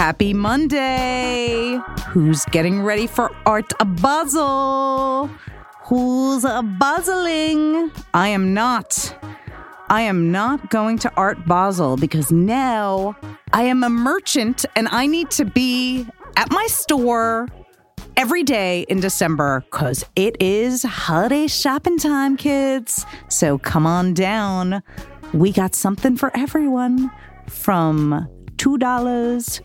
Happy Monday! Who's getting ready for Art a Basel? Who's a buzzling? I am not. I am not going to Art Basel because now I am a merchant and I need to be at my store every day in December because it is holiday shopping time, kids. So come on down. We got something for everyone from $2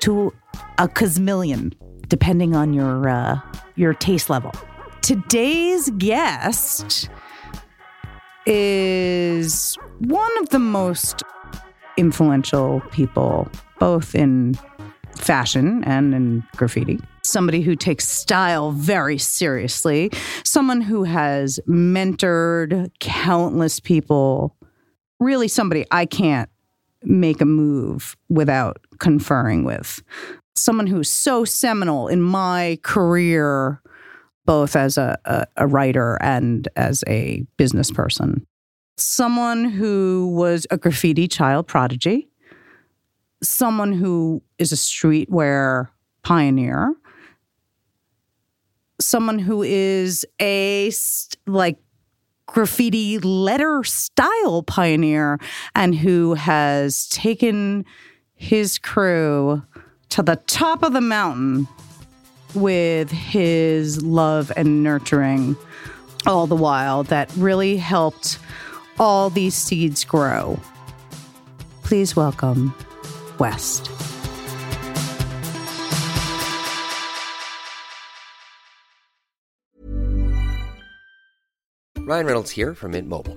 to a gazillion, depending on your uh, your taste level. Today's guest is one of the most influential people, both in fashion and in graffiti. Somebody who takes style very seriously, someone who has mentored countless people. Really, somebody I can't make a move without conferring with. Someone who's so seminal in my career, both as a, a, a writer and as a business person. Someone who was a graffiti child prodigy, someone who is a streetwear pioneer, someone who is a like graffiti letter style pioneer and who has taken his crew to the top of the mountain with his love and nurturing all the while that really helped all these seeds grow. Please welcome West. Ryan Reynolds here from Mint Mobile.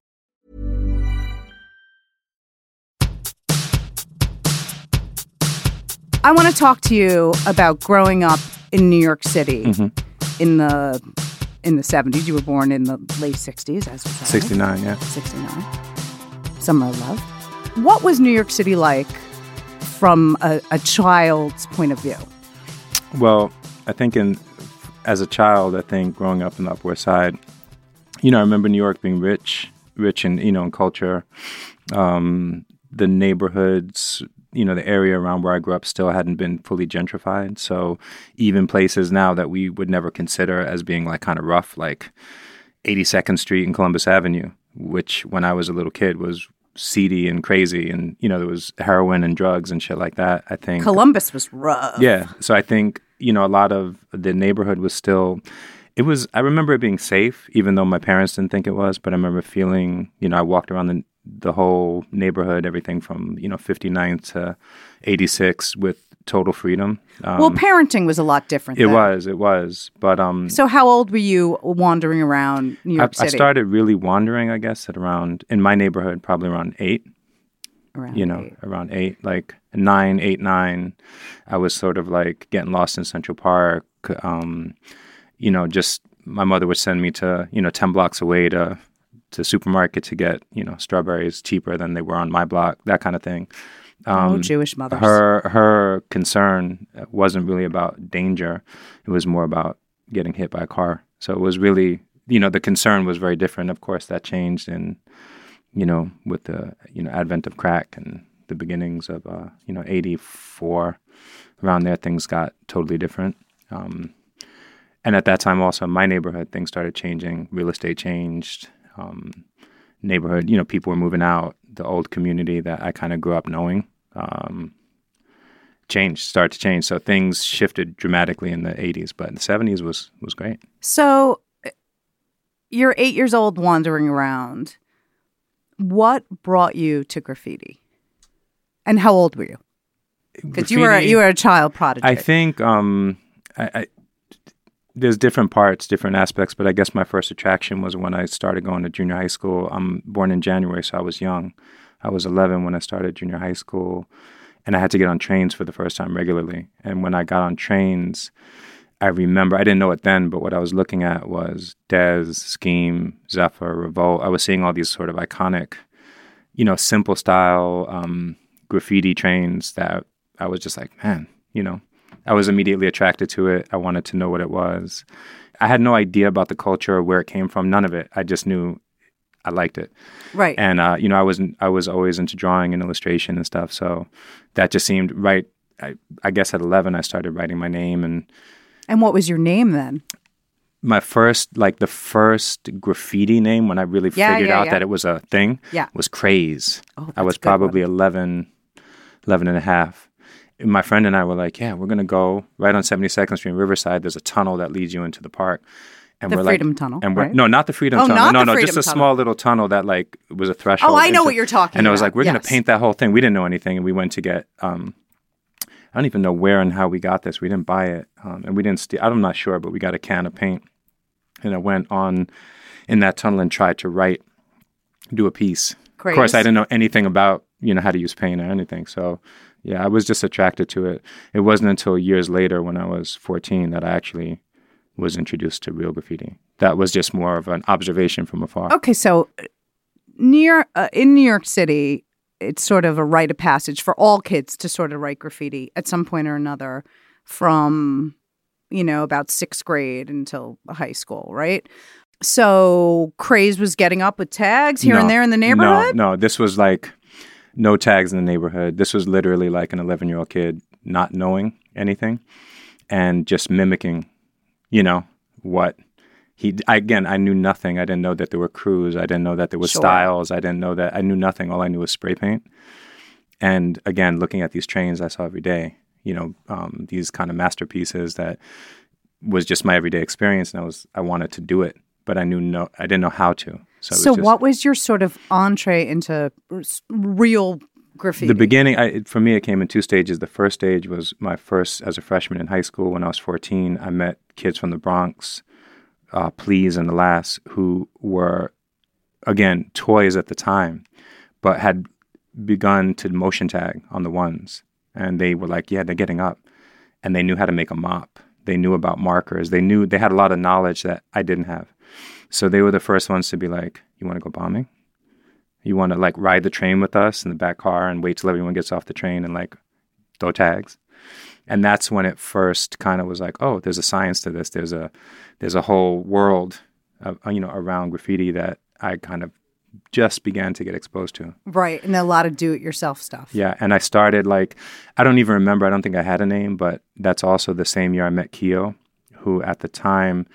I want to talk to you about growing up in New York City in the in the 70s. You were born in the late 60s, as we 69, yeah. 69. Summer of Love. What was New York City like from a, a child's point of view? Well, I think in as a child, I think growing up in the Upper West Side, you know, I remember New York being rich, rich in you know in culture. Um, the neighborhoods, you know, the area around where I grew up still hadn't been fully gentrified. So even places now that we would never consider as being like kind of rough, like 82nd Street and Columbus Avenue, which when I was a little kid was seedy and crazy, and you know there was heroin and drugs and shit like that. I think Columbus was rough. yeah. So I think, you know, a lot of the neighborhood was still, it was, I remember it being safe, even though my parents didn't think it was. But I remember feeling, you know, I walked around the, the whole neighborhood, everything from, you know, 59th to 86 with total freedom. Um, well, parenting was a lot different. it was, it was. But, um, So, how old were you wandering around New I, York I City? started really wandering, I guess, at around, in my neighborhood, probably around eight. Around you know, eight. around eight, like nine, eight, nine. I was sort of like getting lost in Central Park. Um, you know, just my mother would send me to you know ten blocks away to to supermarket to get you know strawberries cheaper than they were on my block, that kind of thing. oh, Jewish mothers. Um, Her her concern wasn't really about danger; it was more about getting hit by a car. So it was really, you know, the concern was very different. Of course, that changed in, you know, with the you know advent of crack and the beginnings of uh, you know '84. Around there, things got totally different. Um, and at that time, also in my neighborhood, things started changing. Real estate changed. Um, neighborhood, you know, people were moving out. The old community that I kind of grew up knowing um, changed, started to change. So things shifted dramatically in the 80s, but the 70s was was great. So uh, you're eight years old wandering around. What brought you to graffiti? And how old were you? Because you were you were a child prodigy. I think um, I, I, there's different parts, different aspects, but I guess my first attraction was when I started going to junior high school. I'm born in January, so I was young. I was 11 when I started junior high school, and I had to get on trains for the first time regularly. And when I got on trains, I remember I didn't know it then, but what I was looking at was Dez, Scheme, Zephyr, Revolt. I was seeing all these sort of iconic, you know, simple style um, graffiti trains that I was just like, man, you know, I was immediately attracted to it. I wanted to know what it was. I had no idea about the culture or where it came from. None of it. I just knew I liked it. right. And uh, you know, I was I was always into drawing and illustration and stuff. So that just seemed right. I, I guess at 11, I started writing my name and and what was your name then? my first like the first graffiti name when I really Yeah, figured yeah, out yeah. that it was a thing Yeah. was craze. Oh, I was one. probably 11, 11 and a half. And my friend and I were like, yeah, we're going to go right on 72nd Street in Riverside. There's a tunnel that leads you into the park. And The we're Freedom like, Tunnel, And we're, right? No, not the Freedom Oh, Tunnel. not no, the no, just a Tunnel. small little tunnel that like was a threshold. Oh, I know into- what you're talking about. And I was like, we're going to paint that whole thing. We didn't know anything. And we went to get, um, I don't even know where and how we got this. We didn't buy it. Um, and we didn't steal, I'm not sure, but we got a can of paint and I went on in that tunnel and tried to write, do a piece. Of course, I didn't know anything about you know how to use paint or anything. So yeah, I was just attracted to it. It wasn't until years later, when I was 14, that I actually was introduced to real graffiti. That was just more of an observation from afar. Okay, so near uh, in New York City, it's sort of a rite of passage for all kids to sort of write graffiti at some point or another, from you know about sixth grade until high school, right? So craze was getting up with tags here and there in the neighborhood. No, no, this was like no tags in the neighborhood. This was literally like an 11 year old kid not knowing anything and just mimicking, you know, what he, again, I knew nothing. I didn't know that there were crews. I didn't know that there was Sure. styles. I didn't know that, I knew nothing. All I knew was spray paint. And again, looking at these trains I saw every day, you know, um, these kind of masterpieces that was just my everyday experience. And I was, I wanted to do it, but I knew no, I didn't know how to. So, it was So, just- what was your sort of entree into real graffiti? the beginning I, for me it came in two stages. The first stage was my first as a freshman in high school when i was 14 i met kids from the bronx uh, please and the last who were again toys at the time but had begun to motion tag on the ones. And they were like yeah they're getting up. And they knew how to make a mop. They knew about markers. They knew they had a lot of knowledge that i didn't have so they were the first ones to be like you want to go bombing? You want to like ride the train with us in the back car and wait till everyone gets off the train and like throw tags? And that's when it first kind of was like oh there's a science to this. There's a there's a whole world of, uh, you know around graffiti that i kind of just began to get exposed to. Right, and a lot of do-it-yourself stuff. yeah and i started like i don't even remember i don't think i had a name but that's also the same year i met keo who at the time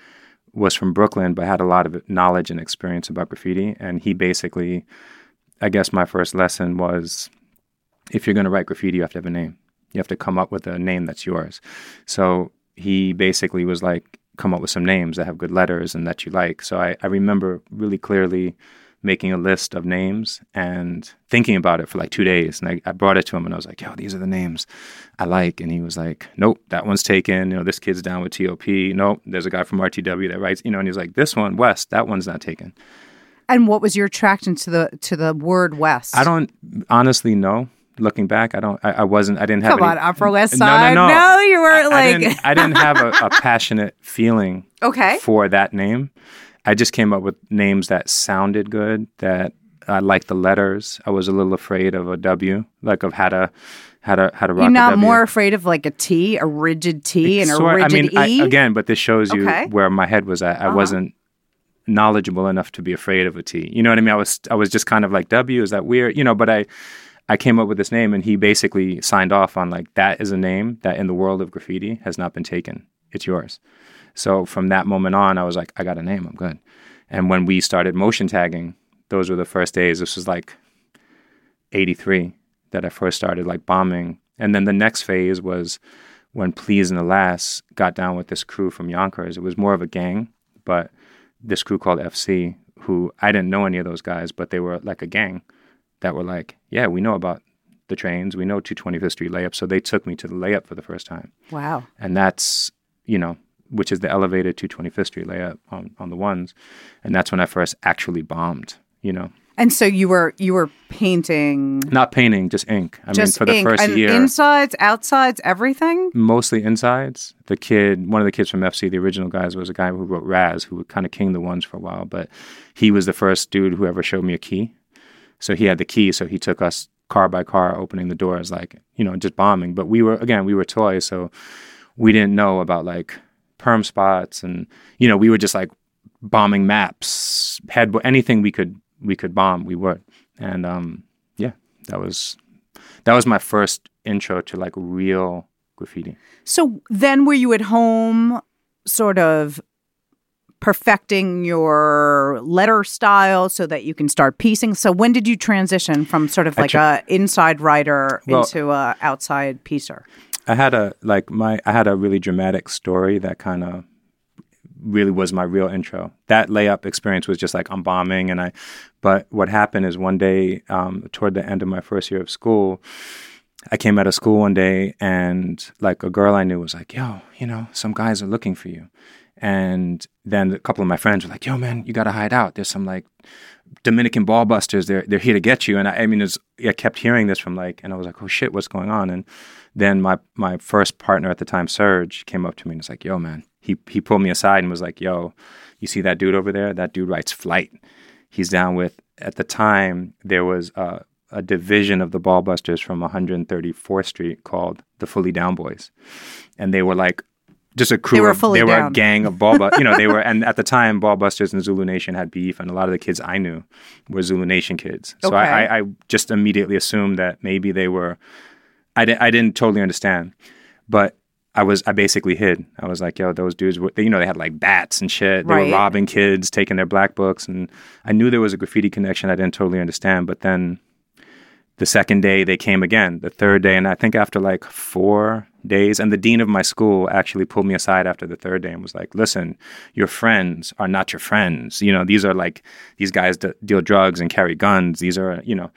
was from brooklyn but had a lot of knowledge and experience about graffiti. And he basically i guess my first lesson was if you're going to write graffiti you have to have a name. You have to come up with a name that's yours. So he basically was like come up with some names that have good letters and that you like. So i, I remember really clearly making a list of names and thinking about it for like two days. And I, I brought it to him and I was like, yo, these are the names I like. And he was like, nope, that one's taken. You know, this kid's down with TOP. Nope, there's a guy from RTW that writes, you know, and he's like, this one, West, that one's not taken. And what was your attraction to the to the word West? I don't honestly know. Looking back, I don't. I, I wasn't. I didn't have. Come any, on, Upper West No, no, no. No, you were I, I like- didn't, I didn't have a, a passionate feeling. Okay. For that name, I just came up with names that sounded good. That I liked the letters. I was a little afraid of a W, like of how to how to how to rock You're not more afraid of like a T, a rigid T, and a rigid I mean, E. I, again, but this shows you Okay. where my head was at. I Uh-huh. wasn't knowledgeable enough to be afraid of a T. You know what I mean? I was I was just kind of like W. Is that weird? You know, but I I came up with this name, and he basically signed off on like that is a name that in the world of graffiti has not been taken. It's yours. So from that moment on, I was like, I got a name. I'm good. And when we started motion tagging, those were the first days. This was like 83 that I first started like bombing. And then the next phase was when Please and Alas got down with this crew from Yonkers. It was more of a gang, but this crew called FC, who I didn't know any of those guys, but they were like a gang that were like, yeah, we know about the trains. We know 225th Street layup. So they took me to the layup for the first time. wow. And that's, you know, which is the elevated 225th Street layup on, on the ones. And that's when I first actually bombed, you know. And so you were you were painting Not painting, just ink. I just mean, for the ink first and year, insides, outsides, everything. mostly insides. The kid, one of the kids from FC, the original guys, was a guy who wrote Raz, who kind of king the ones for a while. But he was the first dude who ever showed me a key. So he had the key. So he took us car by car, opening the doors, like you know, just bombing. But we were again, we were toys, so we didn't know about like perm spots, and you know, we were just like bombing maps, head anything we could we could bomb, we would. And um, yeah, that was that was my first intro to like real graffiti. So then were you at home sort of perfecting your letter style so that you can start piecing? So when did you transition from sort of like tra- a inside writer Well- into a outside piecer? I had a like my I had a really dramatic story that kind of really was my real intro. That layup experience was just like I'm bombing and I but what happened is one day um, toward the end of my first year of school I came out of school one day and like a girl I knew was like, "Yo, you know, some guys are looking for you." And then a couple of my friends were like, "Yo, man, you got to hide out. There's some like Dominican ball busters. They're they're here to get you." And I, I mean, I kept hearing this from like, and I was like, "Oh shit, what's going on?" And then my my first partner at the time, Serge, came up to me and was like, "Yo, man." He he pulled me aside and was like, "Yo, you see that dude over there? That dude writes Flight. He's down with." At the time, there was a, a division of the Ballbusters from 134th Street called the Fully Down Boys, and they were like just a crew. They were of, they were a gang of ball, bu- you know, they were. And at the time, Ballbusters and Zulu Nation had beef, and a lot of the kids I knew were Zulu Nation kids. So Okay. I, I just immediately assumed that maybe they were. I, di- I didn't totally understand, but I was I basically hid. I was like, yo, those dudes, were, you know, they had like bats and shit. They Right. were robbing kids, taking their black books, and I knew there was a graffiti connection. I didn't totally understand, but then the second day they came again. The third day, and I think after like four days, and the dean of my school actually pulled me aside after the third day and was like, "Listen, your friends are not your friends. You know, these are like these guys d- deal drugs and carry guns. These are, you know."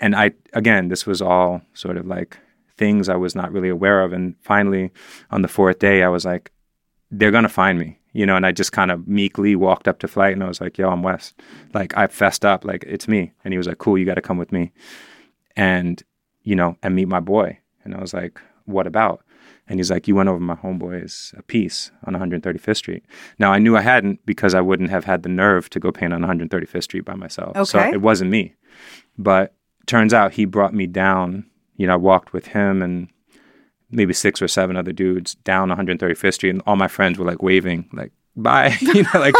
And I again, this was all sort of like things I was not really aware of. And finally, on the fourth day, I was like, they're gonna find me, you know. And I just kind of meekly walked up to Flight and I was like, "Yo, I'm West. Like I fessed up, like it's me. And he was like, "Cool, you got to come with me." And you know, and meet my boy. And I was like, "What about?" And he's like, "You went over my homeboy's a piece on 135th Street." Now I knew I hadn't because I wouldn't have had the nerve to go paint on 135th Street by myself. Okay. So it wasn't me. But turns out he brought me down. You know, I walked with him and maybe six or seven other dudes down 135th Street, and all my friends were like waving, like "Bye," you know, like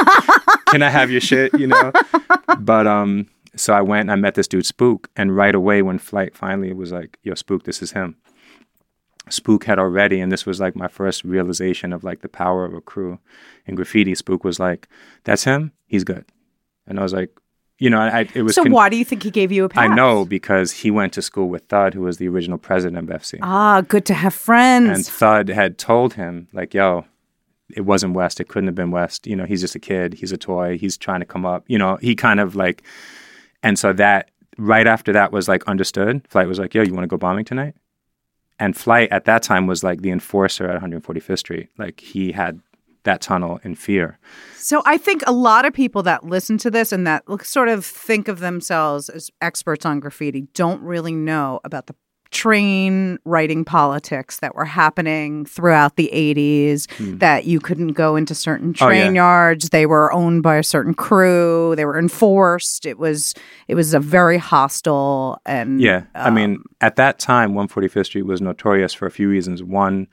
"Can I have your shit?" You know. But um, so I went and I met this dude Spook, and right away when Flight finally was like, "Yo, Spook, this is him." Spook had already, and this was like my first realization of like the power of a crew in graffiti. Spook was like, "That's him. He's good," and I was like, you know, I it was. So con- why do you think he gave you a pass? I know because he went to school with Thud, who was the original president of FC. Ah, good to have friends. And. Thud had told him, like, yo, it wasn't West. It couldn't have been West. You know, he's just a kid. He's a toy. He's trying to come up. You know, he kind of like, and so that right after that was like understood. Flight was like, yo, you want to go bombing tonight? And Flight at that time was like the enforcer at 145th Street. Like he had that tunnel in fear. So I think a lot of people that listen to this and that sort of think of themselves as experts on graffiti don't really know about the train writing politics that were happening throughout the 80s that you couldn't go into certain Oh, train yeah. yards they were owned by a certain crew they were enforced it was it was a very hostile and Yeah. I um, mean, at that time, 145th Street was notorious for a few reasons. One,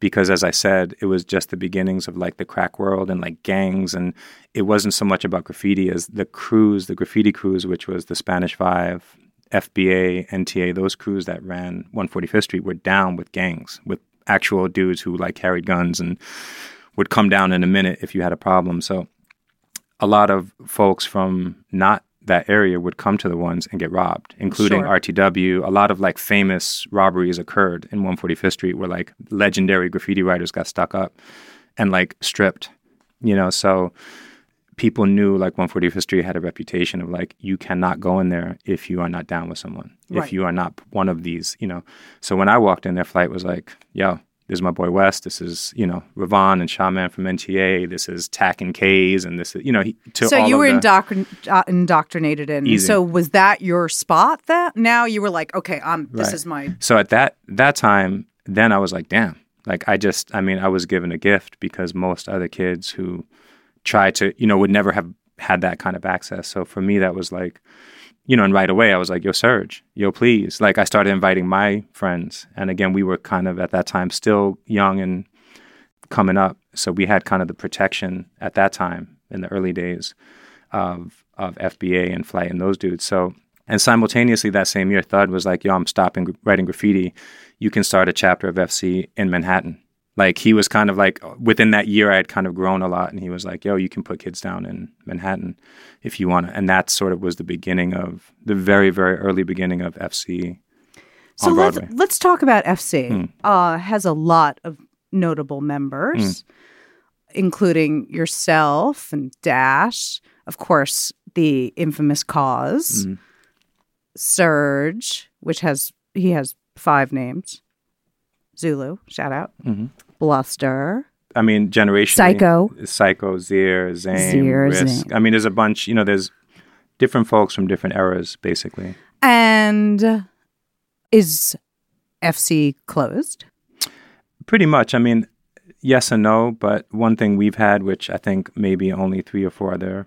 because as I said, it was just the beginnings of like the crack world and like gangs. And it wasn't so much about graffiti as the crews, the graffiti crews, which was the Spanish Five, FBA, NTA, those crews that ran 145th Street were down with gangs, with actual dudes who like carried guns and would come down in a minute if you had a problem. So a lot of folks from not that area would come to the ones and get robbed, including Sure. RTW. A lot of like famous robberies occurred in 145th Street where like legendary graffiti writers got stuck up and like stripped, you know. So people knew like 145th Street had a reputation of like you cannot go in there if you are not down with someone, Right. if you are not one of these, you know. So when I walked in, their flight was like, yo, this is my boy West. This is, you know, Ravon and Shaman from NTA. This is Tack and K's. And this is, you know, he, to so all you of were indoctrin- uh, indoctrinated in Easy. so was that your spot that now you were like okay i'm this Right. is my So at that that time, then I was like, damn. Like I just, I mean, I was given a gift because most other kids who tried to, you know, would never have had that kind of access. So for me, that was like, you know, and right away I was like, yo, Serge, yo, please. Like I started inviting my friends. And again, we were kind of at that time still young and coming up. So we had kind of the protection at that time in the early days of of FBA and Flight and those dudes. So and simultaneously that same year, Thud was like, "Yo, I'm stopping writing graffiti. You can start a chapter of FC in Manhattan." Like he was kind of like within that year, I had kind of grown a lot, and he was like, "Yo, you can put kids down in Manhattan if you want to." And that sort of was the beginning of the very, very early beginning of FC so let's let's talk about fc uh has a lot of notable members Hmm. including yourself and dash of course the infamous cause Hmm. Serge which has he has five names zulu shout out Mm-hmm. Bluster I mean, generation Psycho. Psycho, Zir, Zane, Zir, Risk. Zane. I mean, there's a bunch. You know, there's different folks from different eras, basically. and is fc closed Pretty much. I mean, yes and no. But one thing we've had, which I think maybe only three or four other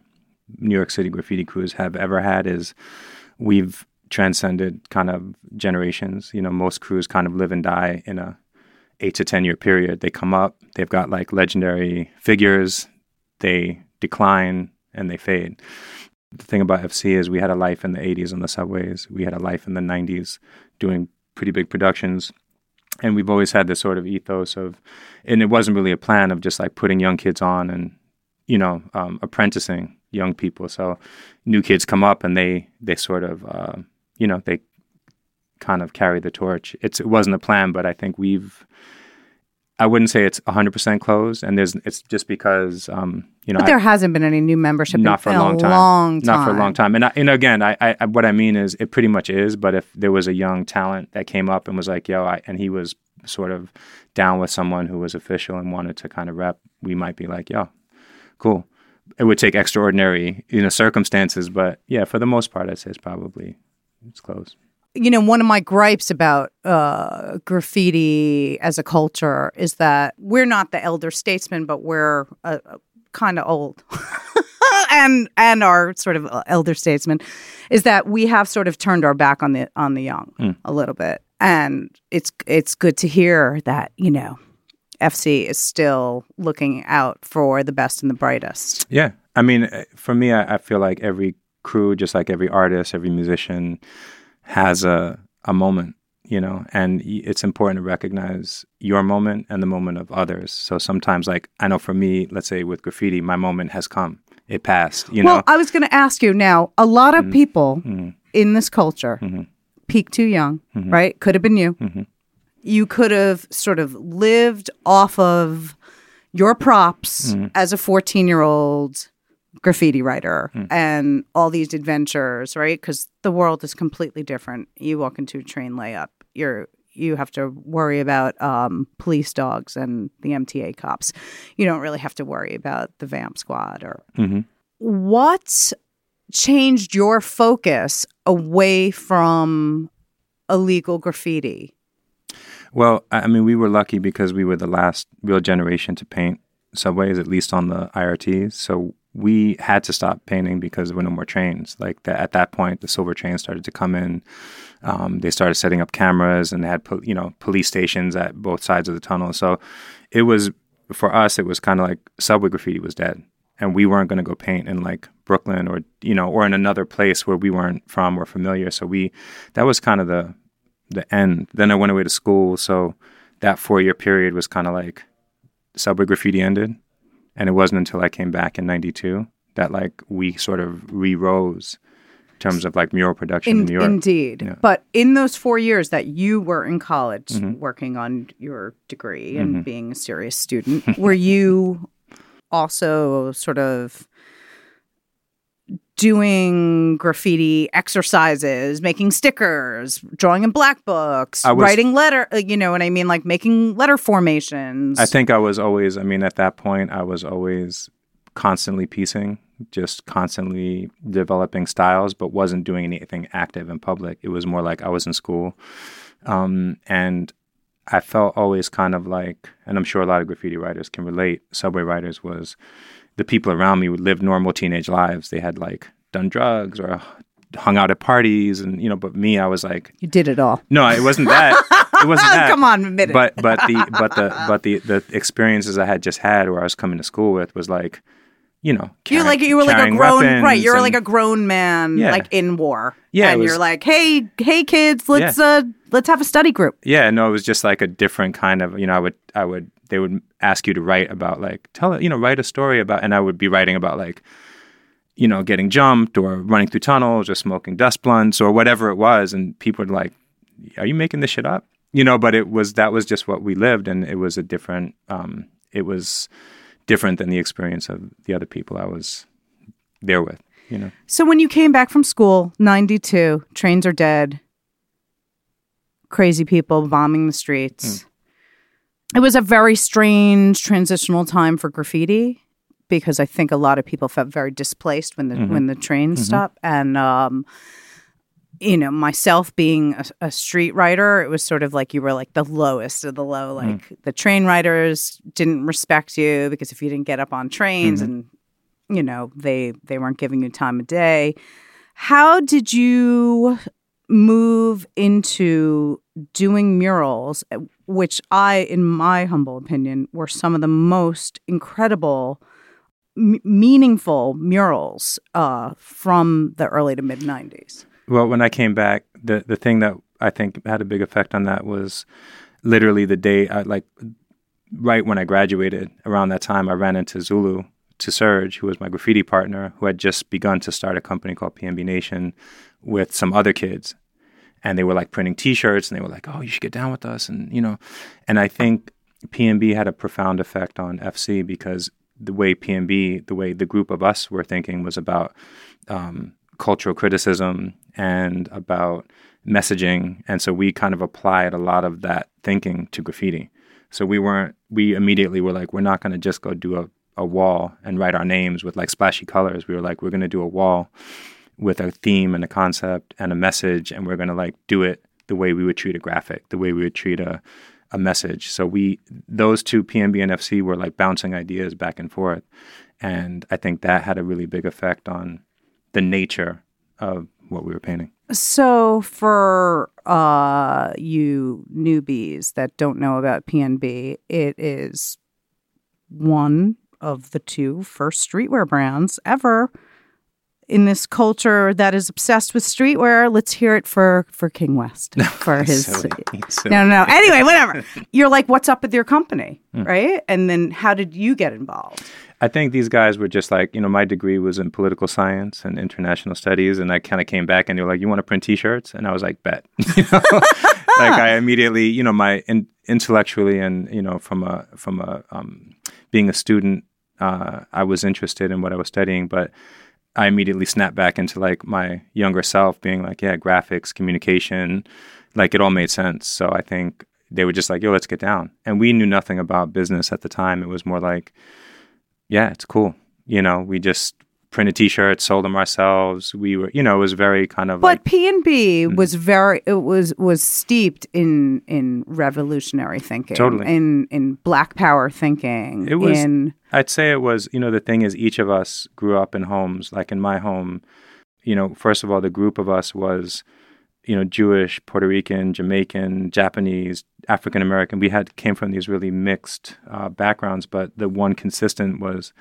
New York City graffiti crews have ever had, is we've transcended kind of generations. You know, most crews kind of live and die in a eight to ten year period. They come up, they've got like legendary figures, they decline, and they fade. The thing about FC is we had a life in the 80s on the subways. We had a life in the 90s doing pretty big productions. And we've always had this sort of ethos of, and it wasn't really a plan of just like putting young kids on and, you know, um, apprenticing young people. So new kids come up and they, they sort of, uh, you know, they kind of carry the torch. It's, it wasn't a plan, but I think we've, I wouldn't say it's 100% closed. And there's, it's just because, um, you know, but I- there hasn't been any new membership in- not for a long time. long Not for a long time. time. And I, and again, I, I what I mean is it pretty much is. But if there was a young talent that came up and was like, "Yo," I, and he was sort of down with someone who was official and wanted to kind of rep, we might be like, "Yo, cool." It would take extraordinary, you know, circumstances, but yeah, for the most part, I'd say it's probably it's close. You know, one of my gripes about uh, graffiti as a culture is that we're not the elder statesmen, but we're uh, kind of old. and and our sort of uh, elder statesmen is that we have sort of turned our back on the on the young a little bit, and it's it's good to hear that you know FC is still looking out for the best and the brightest. Yeah. I mean, uh, for me, I, I feel like every crew, just like every artist, every musician, has a a moment, you know, and it's important to recognize your moment and the moment of others. So sometimes, like I know for me, let's say with graffiti, my moment has come, it passed, you well, know. Well, I was going to ask you now. A lot Mm-hmm. of people in this culture peak too young, Mm-hmm. right? Could have been you. You could have sort of lived off of your props Mm-hmm. as a fourteen-year-old graffiti writer Mm. and all these adventures, right? Because the world is completely different. You walk into a train layup, you're you have to worry about um, police dogs and the MTA cops. You don't really have to worry about the vandal squad or hmm what changed your focus away from illegal graffiti? Well, I I mean, we were lucky because we were the last real generation to paint subways, at least on the IRTs. So we had to stop painting because there were no more trains. Like the, at that point, the silver trains started to come in. Um, they started setting up cameras and they had, you know, police stations at both sides of the tunnel. So it was for us. It was kind of like subway graffiti was dead, and we weren't going to go paint in like Brooklyn or you know, or in another place where we weren't from or familiar. So we that was kind of the the end. Then I went away to school, so that four year period was kind of like subway graffiti ended, and it wasn't until I came back in '92 that like we sort of re-rose in terms of like mural production in, In, New York. indeed. Yeah. Mm-hmm. But in those four years that you were in college working on your degree and being a serious student, were you also sort of doing graffiti exercises, making stickers, drawing in black books, was- writing letter, uh, you know what I mean? Like making letter formations. I think I was always. I mean, at that point, I was always constantly piecing, just constantly developing styles, but wasn't doing anything active in public. It was more like I was in school, um, and I felt always kind of like, and I'm sure a lot of graffiti writers can relate. Subway writers was the people around me would live normal teenage lives. They had like done drugs or hung out at parties, and you know. But me, I was like, you did it all. no, it wasn't that. It wasn't that. Come on, admit it. But but the but the but the the experiences I had just had, where I was coming to school with, was like, you know, You're like you were like a grown right. You're and- like a grown man, Yeah. like in war. Yeah, and was- you're like, hey, hey, kids, let's Yeah. uh let's have a study group. yeah. No, it was just like a different kind of. You know, I would I would they would ask you to write about like tell you know write a story about, and I would be writing about like. You know, getting jumped or running through tunnels or smoking dust blunts or whatever it was, and people were like, "Are you making this shit up?" You know, but it was that was just what we lived, and it was a different. Um, it was different than the experience of the other people I was there with. You know. So when you came back from school, 92, trains are dead. Crazy people bombing the streets. It was a very strange transitional time for graffiti because I think a lot of people felt very displaced when the mm-hmm. when the trains mm-hmm. stopped. And um you know, myself being a, a street writer, it was sort of like you were like the lowest of the low. Mm-hmm. Like the train riders didn't respect you because if you didn't get up on trains and you know they they weren't giving you time of day. How did you move into doing murals, uh, which I, in my humble opinion, were some of the most incredible, m- meaningful murals uh, from the early to mid '90s? Well, when I came back, the the thing that I think had a big effect on that was literally the day I like right when I graduated. Around that time, I ran into Zulu to Serge, who was my graffiti partner, who had just begun to start a company called PNB Nation with some other kids, and they were like printing T-shirts, and they were like, "Oh, you should get down with us," and you know, and I think PNB had a profound effect on FC because the way PNB, the way the group of us were thinking was about um, cultural criticism and about messaging. And so we kind of applied a lot of that thinking to graffiti. So we weren't, we immediately were like, we're not going to just go do a, a wall and write our names with like splashy colors. We were like, we're going to do a wall with a theme and a concept and a message. And we're going to like do it the way we would treat a graphic, the way we would treat a, a message. So we, those two, PNB and FC, were like bouncing ideas back and forth. And I think that had a really big effect on the nature of what we were painting. So, for uh, you newbies that don't know about PNB, it is one of the two first streetwear brands ever in this culture that is obsessed with streetwear. Let's hear it for for King West for his. Silly. Silly. No, no. Anyway, whatever. You're like, what's up with your company, Hmm. right? And then, how did you get involved? I think these guys were just like, you know, my degree was in political science and international studies, and I kind of came back and they were like, "You want to print T-shirts?" And I was like, "Bet." You know? like I immediately, you know, my in, intellectually and you know, from a from a um, being a student, uh, I was interested in what I was studying, but I immediately snapped back into like my younger self being like, yeah, graphics, communication, like it all made sense. So I think they were just like, yo, let's get down. And we knew nothing about business at the time. It was more like, yeah, it's cool. You know, we just printed t-shirts, sold them ourselves. We were, you know, it was very kind of But like, P and B Mm-hmm. was very it was was steeped in in revolutionary thinking. Totally. In in black power thinking. It was- in I'd say it was, you know, the thing is each of us grew up in homes, like in my home, you know, first of all, the group of us was, you know, Jewish, Puerto Rican, Jamaican, Japanese, African American. We had came from these really mixed uh, backgrounds, but the one consistent was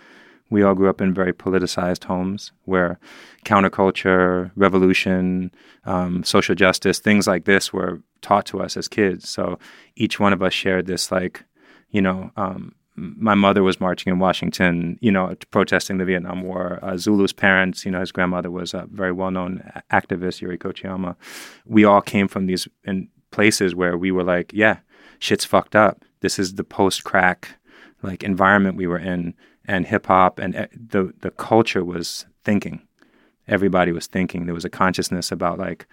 we all grew up in very politicized homes where counterculture, revolution, um, social justice, things like this were taught to us as kids. So each one of us shared this, like, you know, um, my mother was marching in Washington, you know, protesting the Vietnam War. Uh, Zulu's parents, you know, his grandmother was a very well-known activist, Yuri Kochiyama. We all came from these places where we were like, yeah, shit's fucked up. This is the post-crack like environment we were in, and hip hop and uh, the the culture was thinking. Everybody was thinking. There was a consciousness about like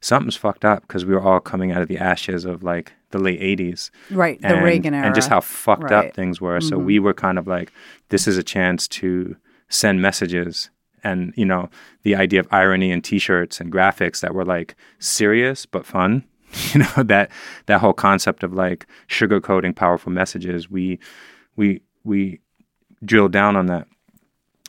something's fucked up because we were all coming out of the ashes of like the late '80s right, the and, Reagan era. and just how fucked Right. Mm-hmm. up things were. So we were kind of like, this is a chance to send messages. And, you know, the idea of irony and t-shirts and graphics that were like serious but fun, you know, that that whole concept of like sugarcoating powerful messages, we we we drilled down on that.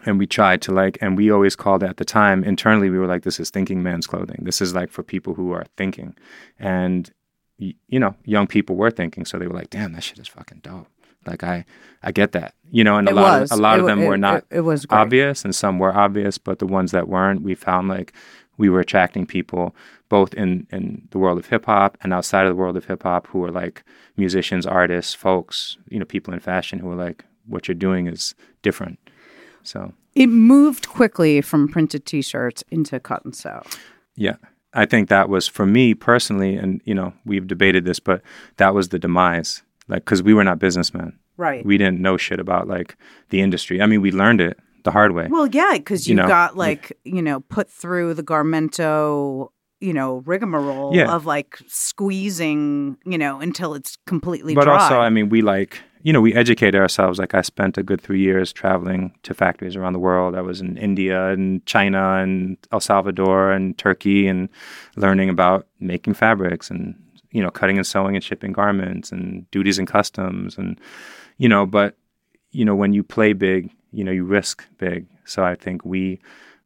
And we tried to like, and we always called it at the time internally, we were like, this is thinking man's clothing. This is like for people who are thinking. And you know, young people were thinking, so they were like, "Damn, that shit is fucking dope." Like I, I get that, you know, and It a lot was. of a lot It of them were not it- it was great. obvious, and some were obvious, but the ones that weren't, we found like we were attracting people both in in the world of hip hop and outside of the world of hip hop who are like musicians, artists, folks, you know, people in fashion who are like, "What you're doing is different." So it moved quickly from printed T-shirts into cut and sew. Yeah. I think that was for me personally, and you know, we've debated this, but that was the demise. Like, because we were not businessmen. Right. We didn't know shit about like the industry. I mean, we learned it the hard way. Well, yeah, because you, You know, got like you know put through the Garmento, you know, rigmarole Yeah. of like squeezing, you know, until it's completely but dry. also, I mean, we like, you know, we educated ourselves. Like, I spent a good three years traveling to factories around the world. I was in India and China and El Salvador and Turkey and learning about making fabrics and, you know, cutting and sewing and shipping garments and duties and customs. And, you know, but, you know, when you play big, you know, you risk big. So I think we,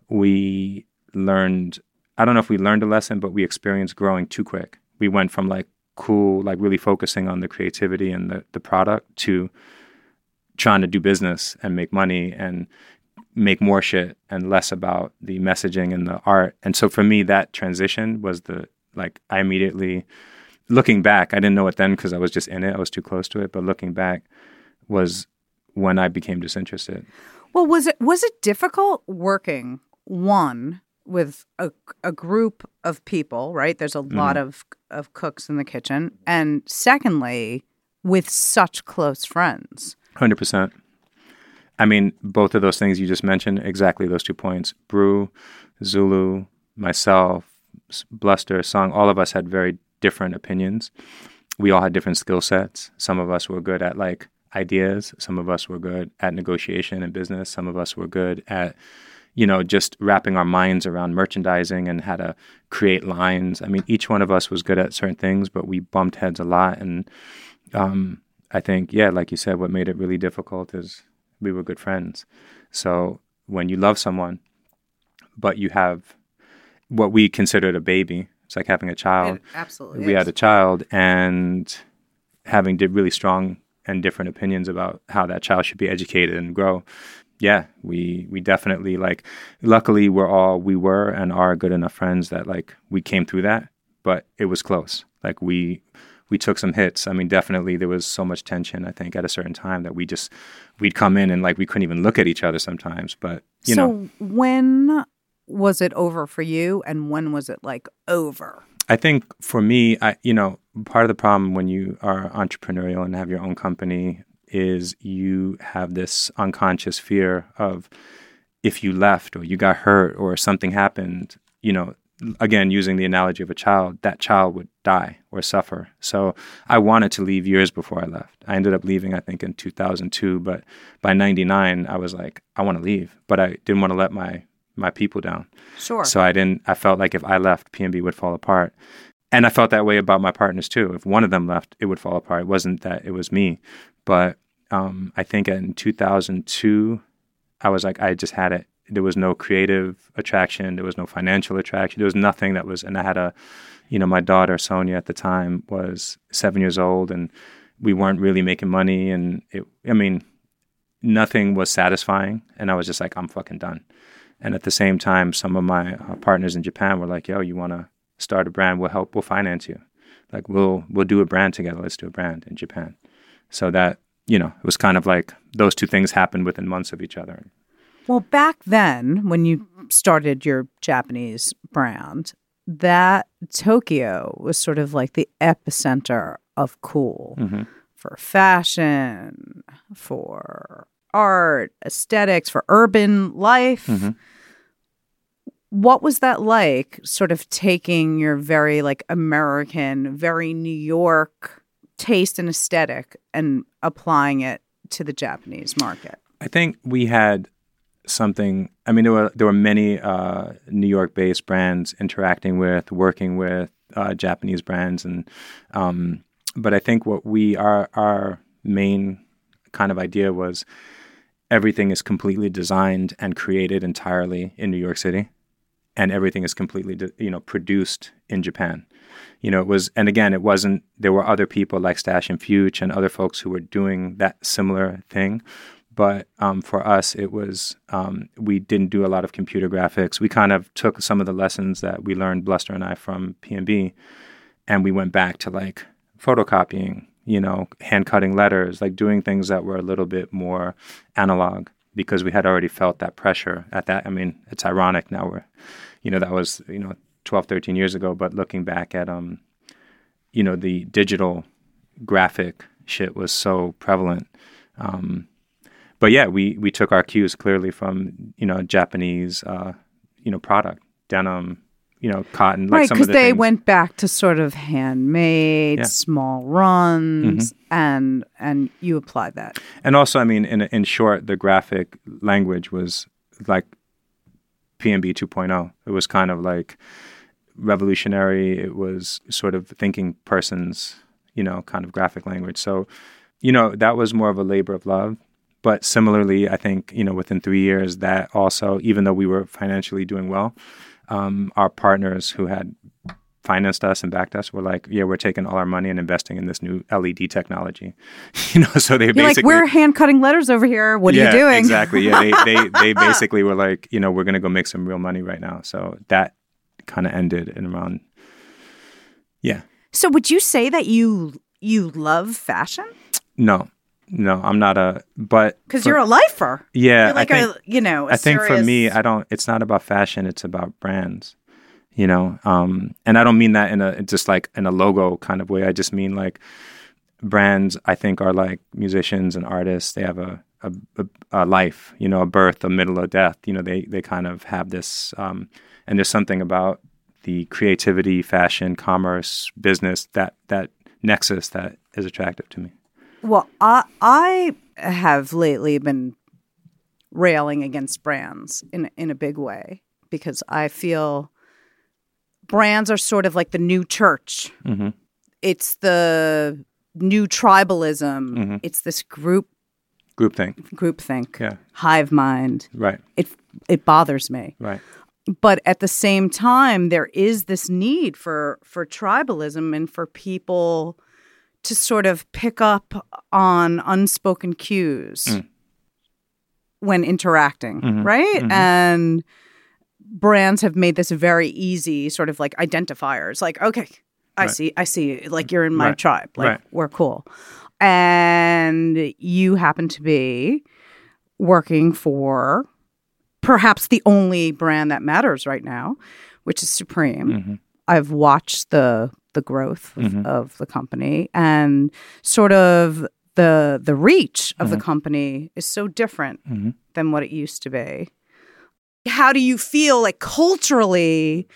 we learned, I don't know if we learned a lesson, but we experienced growing too quick. We went from like, cool, like really focusing on the creativity and the, the product to trying to do business and make money and make more shit and less about the messaging and the art. And so for me, that transition was the like I immediately looking back, I didn't know it then because I was just in it. I was too close to it. But looking back was when I became disinterested. well, was it was it difficult working one with a, a group of people? Right, there's a lot Mm-hmm. of of cooks in the kitchen, and secondly, with such close friends. Hundred percent. I mean, both of those things you just mentioned, exactly those two points. Brew, Zulu, myself, Bluster, Song, all of us had very different opinions. We all had different skill sets. Some of us were good at like ideas. Some of us were good at negotiation and business. Some of us were good at, you know, just wrapping our minds around merchandising and how to create lines. I mean, each one of us was good at certain things, but we bumped heads a lot. And um, I think, yeah, like you said, what made it really difficult is we were good friends. So when you love someone, but you have what we considered a baby, it's like having a child. absolutely, we had a child and having really strong and different opinions about how that child should be educated and grow. Yeah, we we definitely like. Luckily, we're all we were and are good enough friends that like we came through that, but it was close. Like we we took some hits. I mean, definitely there was so much tension. I think at a certain time that we just we'd come in and like we couldn't even look at each other sometimes. But you know so know, when was it over for you, and when was it like over? I think for me, I you know, part of the problem when you are entrepreneurial and have your own company is you have this unconscious fear of if you left or you got hurt or something happened, you know, again using the analogy of a child, that child would die or suffer. So I wanted to leave years before I left. I ended up leaving, I think, in 2002, but by 99, I was like, I want to leave, but I didn't want to let my my people down. Sure. So I didn't. I felt like if I left, PNB would fall apart, and I felt that way about my partners too. If one of them left, it would fall apart. It wasn't that it was me, but um, I think in 2002, I was like, I just had it. There was no creative attraction. There was no financial attraction. There was nothing that was. And I had a, you know, my daughter Sonia at the time was seven years old, and we weren't really making money. And it, I mean, nothing was satisfying. And I was just like, I'm fucking done. And at the same time, some of my uh, partners in Japan were like, "Yo, you want to start a brand? We'll help. We'll finance you. Like, we'll we'll do a brand together. Let's do a brand in Japan." So that you know, it was kind of like those two things happened within months of each other. Well, back then, when you started your Japanese brand, that Tokyo was sort of like the epicenter of cool Mm-hmm. for fashion, for art, aesthetics, for urban life. Mhm. What was that like, sort of taking your very like American, very New York taste and aesthetic and applying it to the Japanese market? I think we had something. I mean, there were there were many uh, New York-based brands interacting with, working with uh, Japanese brands, and um, but I think what we our our main kind of idea was everything is completely designed and created entirely in New York City, and everything is completely you know produced in Japan. You know, it was, and again, it wasn't. There were other people like Stash and Fuge and other folks who were doing that similar thing, but um, for us, it was um, we didn't do a lot of computer graphics. We kind of took some of the lessons that we learned, Bluster and I, from PNB, and we went back to like photocopying, you know, hand cutting letters, like doing things that were a little bit more analog because we had already felt that pressure at that. I mean, it's ironic now we're, you know, that was you know 12, 13 years ago, but looking back at um, you know, the digital graphic shit was so prevalent. Um, but yeah, we we took our cues clearly from you know Japanese uh, you know product denim, you know cotton, like right, because the they things. went back to sort of handmade, Yeah. Mm-hmm. small runs, and and you apply that. And also, I mean, in in short, the graphic language was like PNB 2.0. It was kind of like revolutionary. It was sort of thinking person's, you know, kind of graphic language. So, you know, that was more of a labor of love. But similarly, I think, you know, within three years, that also, even though we were financially doing well, um, our partners who had financed us and backed us we were like, yeah, we're taking all our money and investing in this new LED technology. you know, so they You're like, we're hand cutting letters over here. What are you doing? Exactly. Yeah, they, they they basically were like, you know, we're gonna go make some real money right now. So that kind of ended in around. Yeah. So, would you say that you you love fashion No. No, I'm not a. But because you're a lifer? yeah, You're like I think, a you know. I I think for me, I don't. It's not about fashion. It's about brands. You know, um, and I don't mean that in a just like in a logo kind of way. I just mean like brands. I think are like musicians and artists. They have a a, a, a life. You know, a birth, a middle, a death. You know, they they kind of have this. Um, and there's something about the creativity, fashion, commerce, business that that nexus that is attractive to me. Well, I I have lately been railing against brands in in a big way because I feel brands are sort of like the new church. Mhm. It's the new tribalism. Mm-hmm. It's this group Groupthink. groupthink, Yeah. hive mind. Right. It it bothers me. Right. but at the same time there is this need for for tribalism and for people to sort of pick up on unspoken cues Mm. when interacting Mhm, right mhm. and brands have made this very easy sort of like identifiers like okay i Right. see i see like you're in my Right. tribe like Right. we're cool and you happen to be working for perhaps the only brand that matters right now, which is Supreme. Mhm. I've watched the the growth of, Mhm. of the company and sort of the the reach of the company is so different Mhm. than what it used to be. How do you feel like culturally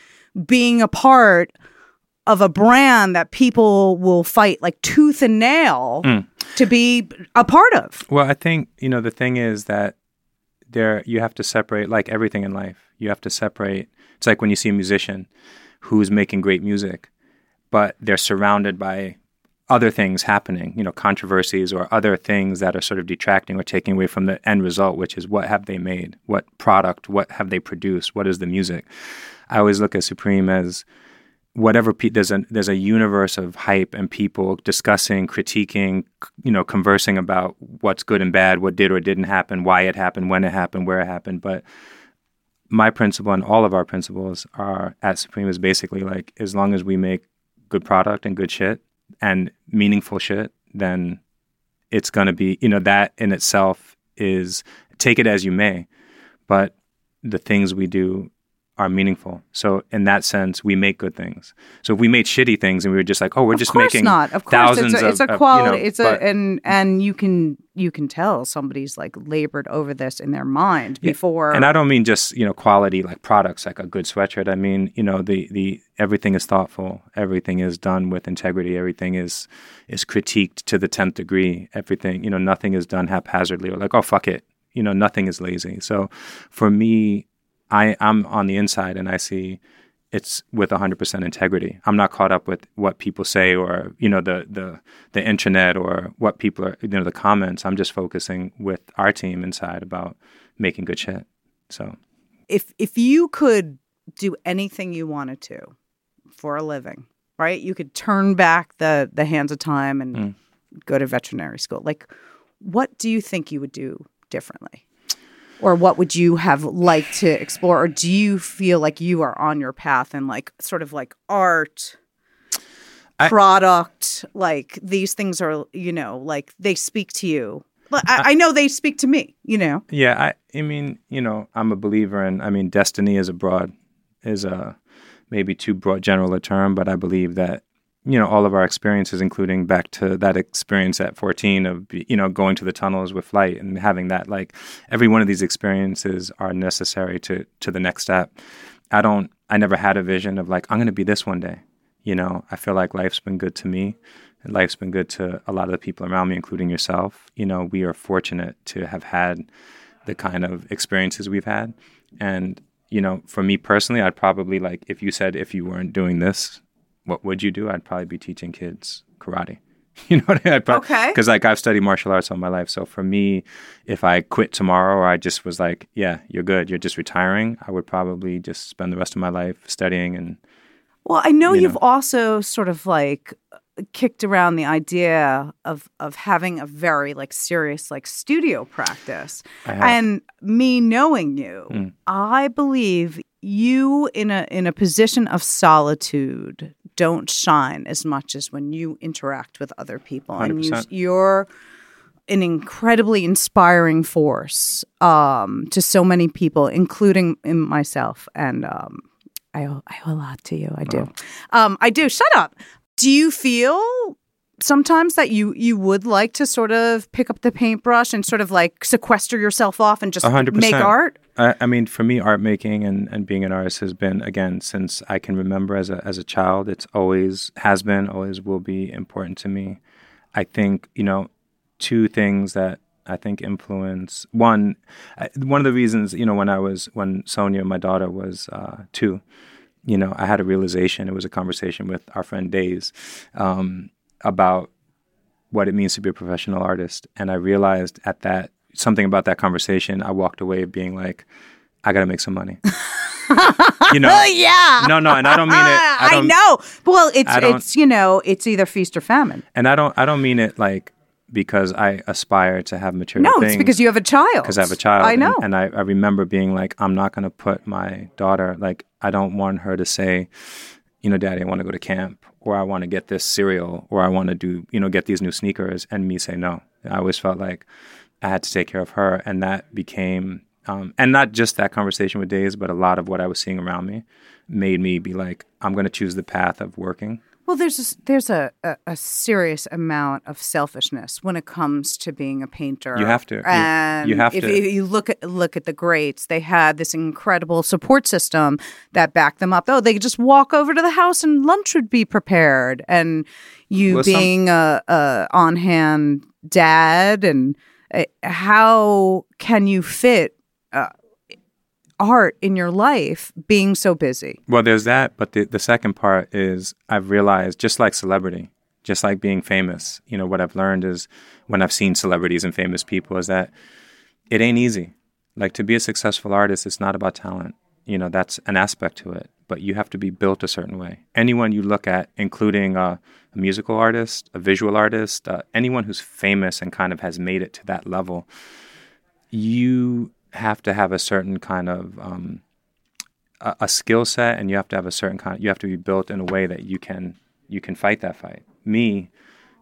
being a part of a brand that people will fight like tooth and nail mm. to be a part of? Well, I think you know the thing is that there you have to separate like everything in life. You have to separate. It's like when you see a musician who's making great music, but they're surrounded by other things happening, you know, controversies or other things that are sort of detracting or taking away from the end result, which is what have they made? What product? What have they produced? What is the music? I always look at Supreme as whatever pe- there's a there's a universe of hype and people discussing, critiquing, you know, conversing about what's good and bad, what did or didn't happen, why it happened, when it happened, where it happened. But my principle and all of our principles are at Supreme is basically like as long as we make good product and good shit and meaningful shit, then it's gonna be you know that in itself is take it as you may, but the things we do are meaningful. So in that sense, we make good things. So if we made shitty things and we were just like, oh, we're Of just making not. Of course, thousands it's a, it's of, a of, you quality. know, it's a and and you can you can tell somebody's like labored over this in their mind Yeah, before. And I don't mean just you know quality like products like a good sweatshirt. I mean you know the the everything is thoughtful. Everything is done with integrity. Everything is is critiqued to the tenth degree. Everything you know nothing is done haphazardly or like oh fuck it. You know nothing is lazy. So for me, I I'm on the inside and I see it's with 100% integrity. I'm not caught up with what people say or you know the the the internet or what people are you know the comments. I'm just focusing with our team inside about making good shit. So if if you could do anything you wanted to for a living, right? You could turn back the the hands of time and Mm. go to veterinary school. Like, what do you think you would do differently? Or what would you have liked to explore? Or do you feel like you are on your path and like sort of like art, I- product, like these things are, you know, like they speak to you. But I, I know they speak to me, you know. yeah, I I mean you know I'm a believer in I mean destiny is a broad is a maybe too broad general a term, but I believe that you know all of our experiences, including back to that experience at 14 of you know going to the tunnels with flight and having that like every one of these experiences are necessary to to the next step. I don't I never had a vision of like I'm going to be this one day. You know, I feel like life's been good to me. And life's been good to a lot of the people around me, including yourself. You know, we are fortunate to have had the kind of experiences we've had. And, you know, for me personally, I'd probably like, if you said, if you weren't doing this, what would you do? I'd probably be teaching kids karate. You know what I mean? Okay. Because like I've studied martial arts all my life. So for me, if I quit tomorrow or I just was like, yeah, you're good, you're just retiring, I would probably just spend the rest of my life studying and Well, I know you you've know. also sort of like kicked around the idea of of having a very like serious like studio practice. Have. And me knowing you, Mm. I believe you in a in a position of solitude don't shine as much as when you interact with other people and you 100%. you're an incredibly inspiring force um, to so many people, including in myself. And um, I owe, I owe a lot to you. I do. Um, I do. Shut up. Do you feel sometimes that you you would like to sort of pick up the paintbrush and sort of like sequester yourself off and just A hundred make art? I, I mean, for me, art making and, and being an artist has been again since I can remember as a as a child. It's always has been, always will be important to me. I think you know two things that I think influence one. One of the reasons you know when I was when Sonia, my daughter, was uh, two. You know, I had a realization. It was a conversation with our friend Daze um, about what it means to be a professional artist. And I realized at that something about that conversation, I walked away being like, I got to make some money. you know? Yeah. No, no, and I don't mean it. I, I, know. Well, it's it's you know it's either feast or famine. and I don't. I don't mean it like because I aspire to have material No, things. it's because you have a child. because I have a child. I and- know. And, I, I remember being like, I'm not going to put my daughter, like, I don't want her to say, you know, daddy, I want to go to camp or I want to get this cereal or I want to do, you know, get these new sneakers and me say no. I always felt like I had to take care of her. And that became, um, and not just that conversation with Daze, but a lot of what I was seeing around me made me be like, I'm going to choose the path of working. Well, there's a, there's a, a, a serious amount of selfishness when it comes to being a painter. You have to. And you have if, to. if you look at look at the greats, they had this incredible support system that backed them up. Oh, they could just walk over to the house and lunch would be prepared. And you Well, some- being a, a on hand dad, and how can you fit uh, art in your life being so busy? Well, there's that, but the, the second part is I've realized just like celebrity, just like being famous, you know, what I've learned is when I've seen celebrities and famous people is that it ain't easy. Like to be a successful artist, it's not about talent. You know, that's an aspect to it, but you have to be built a certain way. Anyone you look at, including uh, a musical artist, a visual artist, uh, anyone who's famous and kind of has made it to that level, you have to have a certain kind of um, a, a skill set and you have to have a certain kind you have to be built in a way that you can you can fight that fight. Me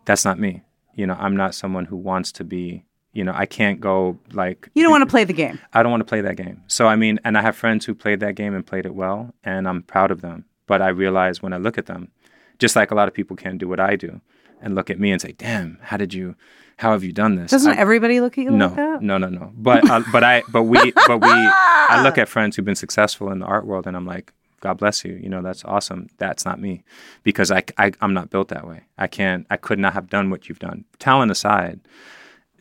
that's not me. You know i'm not someone who wants to be you know i can't go like You don't want to play the game. i don't want to play that game. So i mean and i have friends who played that game and played it well and i'm proud of them. But i realize when i look at them just like a lot of people can't do what i do and look at me and say damn how did you how have you done this Doesn't I- everybody look at you no, like that? no, no, no. But uh, but I but we but we I look at friends who've been successful in the art world and I'm like, God bless you. You know, that's awesome. That's not me because I, I I'm not built that way. I can't. I could not have done what you've done. Talent aside,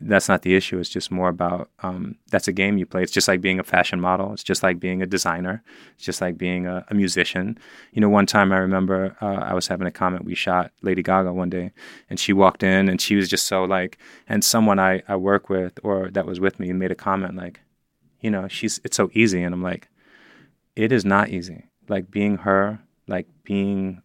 that's not the issue. It's just more about um, that's a game you play. It's just like being a fashion model. It's just like being a designer. It's just like being a, a musician. You know, one time I remember uh, I was having a comment. We shot Lady Gaga one day, and she walked in, and she was just so like, and someone I, I work with or that was with me made a comment like, you know, she's it's so easy, and I'm like, it is not easy. Like being her, like being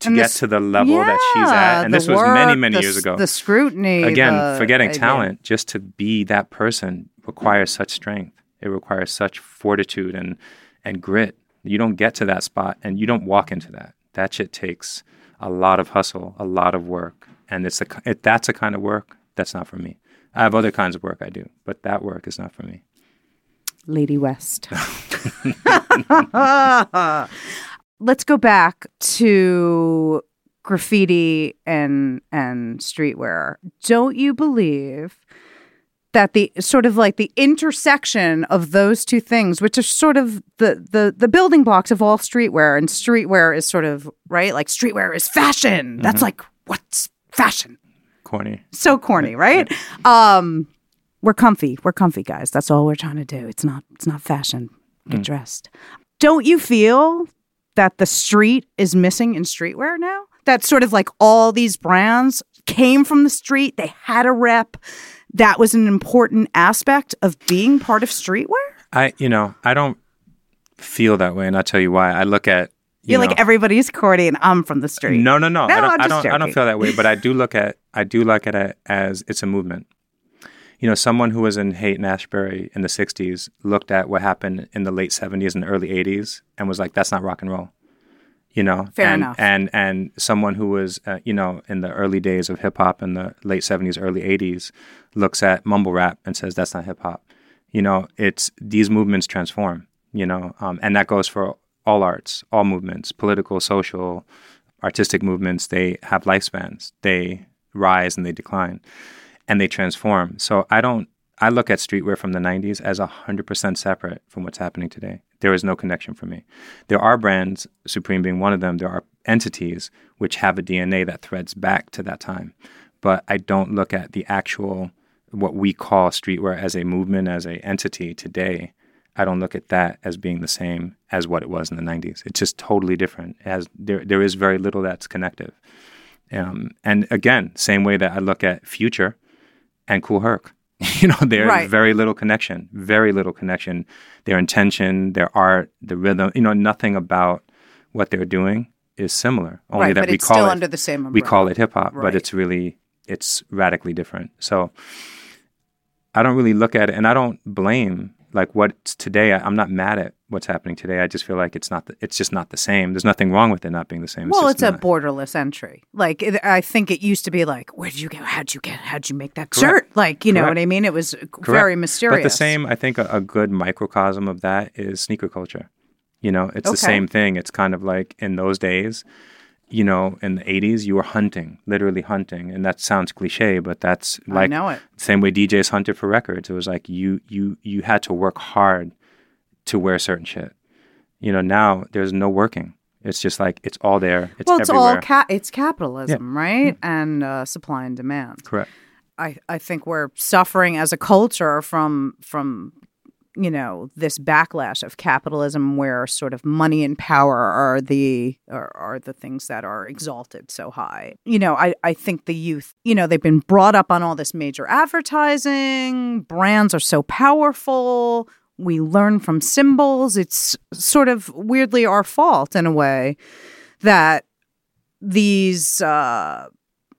to And get this- to the level that she's at, and the this was many work, many the years ago. The scrutiny. again the- forgetting I mean, talent just to be that person requires such strength. It requires such fortitude and and grit. You don't get to that spot and you don't walk into that. That shit takes a lot of hustle a lot of work. And it's a it, that's a kind of work that's not for me. I have other kinds of work i do but that work is not for me. Lady West. Let's go back to graffiti and and streetwear. Don't you believe that the sort of like the intersection of those two things, which are sort of the the the building blocks of all streetwear, and streetwear is sort of right, like streetwear is fashion. That's like what's fashion corny so corny, right? Um, we're comfy. We're comfy, guys. That's all we're trying to do. It's not. It's not fashion. Get dressed. Don't you feel that the street is missing in streetwear now? That sort of like all these brands came from the street. They had a rep. That was an important aspect of being part of streetwear. i you know i don't feel that way and i'll tell you why i look at you You're know, like everybody's corny, and I'm from the street. No, no, no. No, I don't. I don't. I don't feel that way. But I do look at. I do look at it as it's a movement. You know, someone who was in Haight and Ashbury in the '60s looked at what happened in the late '70s and early '80s and was like, "That's not rock and roll." You know, Fair and, enough. And and someone who was, uh, you know, in the early days of hip hop in the late '70s, early '80s, looks at mumble rap and says, "That's not hip hop." You know, it's these movements transform. You know, um, and that goes for all arts, all movements, political, social, artistic movements. They have lifespans. They rise and they decline, and they transform. So I don't. I look at streetwear from the '90s as hundred percent separate from what's happening today. There is no connection for me. There are brands, Supreme being one of them. There are entities which have a DNA that threads back to that time, but I don't look at the actual what we call streetwear as a movement, as a entity today. I don't look at that as being the same as what it was in the 90s. It's just totally different. Has there there is very little that's connective. Um, and again, same way that I look at Future and Kool Herc. you know, there's Right. very little connection, very little connection. Their intention, their art, the rhythm, you know, nothing about what they're doing is similar. Only Right, that but we it's call still it, under the same We call it hip hop, Right. but it's really it's radically different. So I don't really look at it, and I don't blame like what's today. I, I'm not mad at what's happening today. I just feel like it's not. The, it's just not the same. There's nothing wrong with it not being the same. Well, it's a borderless entry. Like it, I think it used to be like, where did you get? How'd you get? How'd you make that Correct. shirt? Like you know what I mean? It was Correct. very mysterious. But the same, I think, a, a good microcosm of that is sneaker culture. You know, it's Okay. the same thing. It's kind of like in those days, you know, in the 80s, you were hunting, literally hunting. And that sounds cliche, but that's like know it. same way DJs hunted for records. It was like you you you had to work hard to wear certain shit. You know, now there's no working. It's just like it's all there. It's well, it's everywhere. all ca- it's capitalism, right? And uh, supply and demand. Correct. I, I think we're suffering as a culture from from you know this backlash of capitalism where sort of money and power are the are, are the things that are exalted so high you know I, I think the youth you know they've been brought up on all this major advertising brands are so powerful we learn from symbols. It's sort of weirdly our fault in a way that these uh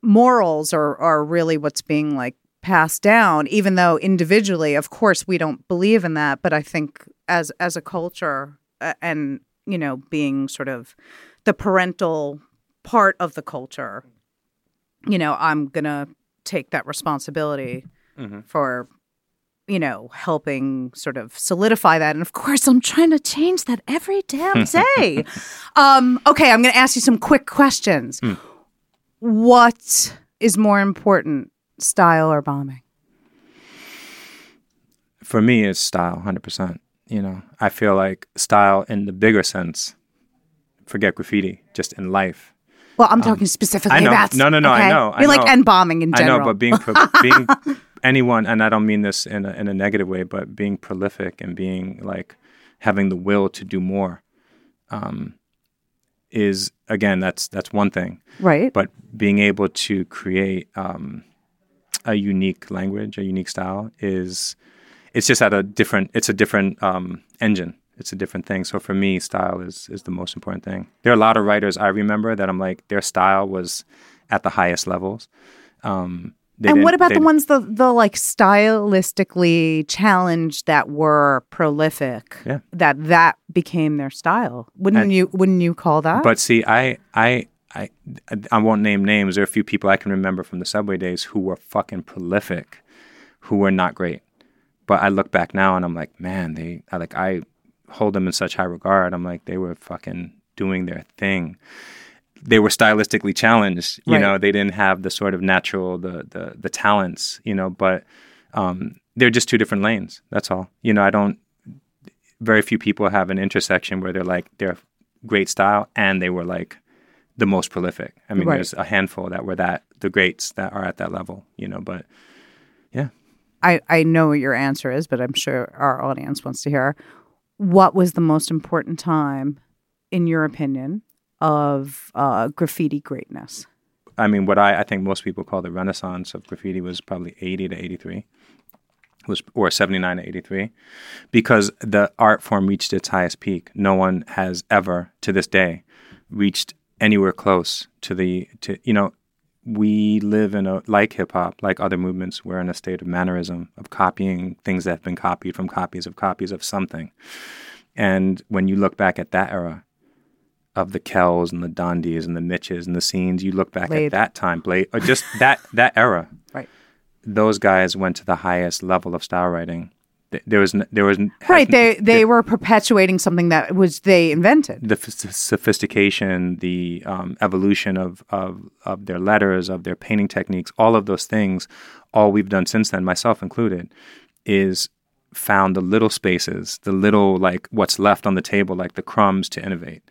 morals are are really what's being like passed down even though individually of course we don't believe in that. But i think as as a culture uh, and you know being sort of the parental part of the culture you know i'm going to take that responsibility for you know helping sort of solidify that and of course i'm trying to change that every damn day um okay i'm going to ask you some quick questions what is more important, style or bombing? For me, it's style, 100%. You know, I feel like style in the bigger sense, forget graffiti, just in life. Well, I'm talking specifically Um, I know. about. No, no, no, I know, I You're like know. and bombing in I general. know, but being being anyone, and I don't mean this in a, in a negative way, but being prolific and being like having the will to do more, um, is again that's that's one thing. right. But being able to create um, a unique language, a unique style, is it's just at a different. It's a different um, engine. It's a different thing. So for me, style is is the most important thing. There are a lot of writers I remember that I'm like their style was at the highest levels. Um, they and what about the ones the the like stylistically challenged that were prolific? Yeah. That that became their style. Wouldn't And- you wouldn't you call that? But see, I, I, I, I won't name names. There are a few people I can remember from the subway days who were fucking prolific, who were not great. But I look back now and I'm like, man, they, I like, I hold them in such high regard. I'm like, they were fucking doing their thing. They were stylistically challenged. You Right. know, they didn't have the sort of natural, the, the, the talents. You know, but um, they're just two different lanes. That's all. You know, I don't. Very few people have an intersection where they're like they're great style and they were like the most prolific. I mean, Right. there's a handful that were that the greats that are at that level, you know. But yeah, I, I know what your answer is, but I'm sure our audience wants to hear. What was the most important time, in your opinion, of uh, graffiti greatness? I mean, what I, I think most people call the renaissance of graffiti was probably 80 to 83, was or 79 to 83, because the art form reached its highest peak. No one has ever, to this day, reached anywhere close to the to you know. We live in a like hip hop, like other movements. We're in a state of mannerism, of copying things that have been copied from copies of copies of something. And when you look back at that era, of the Kells and the Dondies and the Mitches and the scenes, you look back Blade. at that time, Blade, or just that that era. Right. Those guys went to the highest level of style writing. There was n- there was n- Right. They they the, were perpetuating something that was they invented. the f- sophistication, the um, evolution of, of of their letters, of their painting techniques, all of those things. All we've done since then, myself included, is found the little spaces, the little like what's left on the table, like the crumbs to innovate.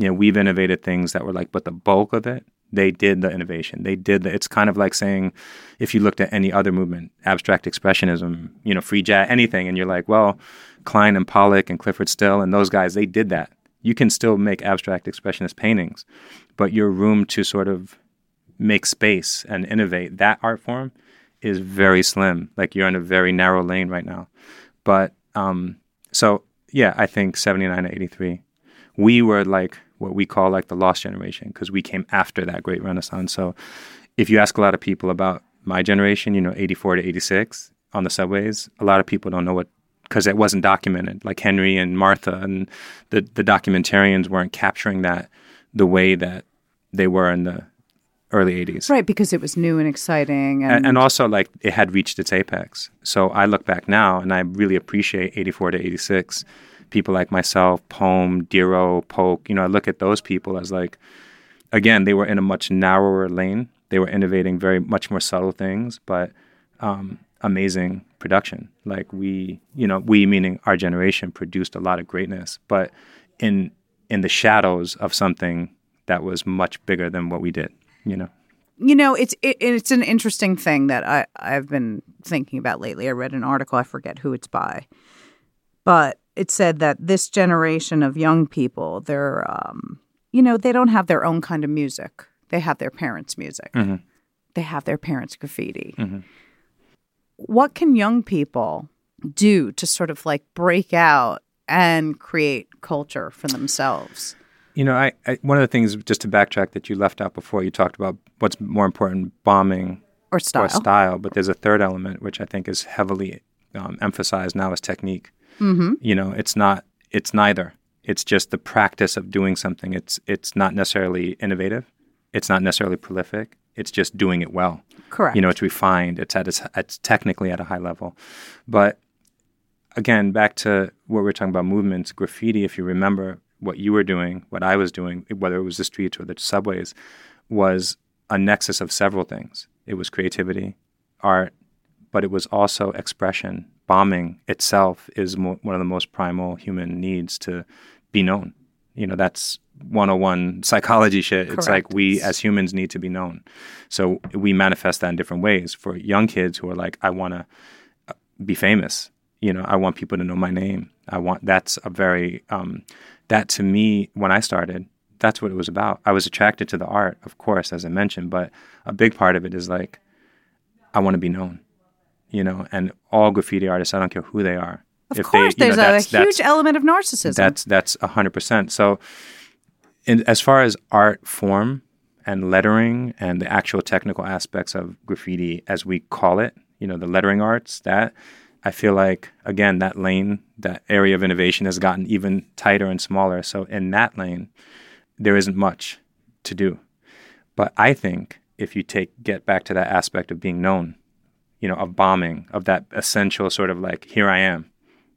You know, we've innovated things that were like, but the bulk of it, they did the innovation. They did the. It's kind of like saying, if you looked at any other movement, abstract expressionism, you know, free jazz, anything, and you're like, well, Kline and Pollock and Clifford Still and those guys, they did that. You can still make abstract expressionist paintings, but your room to sort of make space and innovate that art form is very slim. Like you're in a very narrow lane right now. But um, so yeah, I think 79 to 83, we were like what we call like the lost generation because we came after that great renaissance. So if you ask a lot of people about my generation, you know, 84 to 86 on the subways, a lot of people don't know what because it wasn't documented. Like Henry and Martha and the the documentarians weren't capturing that the way that they were in the early 80s. Right, because it was new and exciting, and, And, and also, like, it had reached its apex. So I look back now and I really appreciate 84 to 86. People like myself, Poem, Diro, Polk, you know, I look at those people as like, again, they were in a much narrower lane. They were innovating very much more subtle things, but um, amazing production. Like we, you know, we meaning our generation produced a lot of greatness, but in in the shadows of something that was much bigger than what we did. You know. You know, it's it, it's an interesting thing that I I've been thinking about lately. I read an article, I forget who it's by, but it said that this generation of young people, they're um, you know, they don't have their own kind of music. They have their parents' music. Mm-hmm. They have their parents' graffiti. What can young people do to sort of like break out and create culture for themselves? You know, I, I one of the things just to backtrack that you left out before you talked about what's more important, bombing Or style. or style, but there's a third element which I think is heavily um, emphasized now is technique. Mm-hmm. You know, it's not, it's neither. It's just the practice of doing something. It's it's not necessarily innovative. It's not necessarily prolific. It's just doing it well. Correct. You know, it's refined. It's at its, it's technically at a high level, but again, back to what we were talking about movements, graffiti, if you remember what you were doing, what I was doing, whether it was the streets or the subways, was a nexus of several things. It was creativity, art, but it was also expression. Bombing itself is mo- one of the most primal human needs to be known. You know, that's 101 psychology shit. It's like we as humans need to be known. So we manifest that in different ways. For young kids who are like, I want to be famous. You know, I want people to know my name. I want that's a very um, that to me when I started, that's what it was about. I was attracted to the art, of course, as I mentioned, but a big part of it is like I want to be known. You know, and all graffiti artists, I don't care who they are. Of course, there's a huge element of narcissism. That's that's a hundred percent. So, in, as far as art form and lettering and the actual technical aspects of graffiti, as we call it, you know, the lettering arts, that I feel like again that lane, that area of innovation has gotten even tighter and smaller. So in that lane, there isn't much to do. But I think if you take get back to that aspect of being known, you know, of bombing, of that essential sort of like, here I am,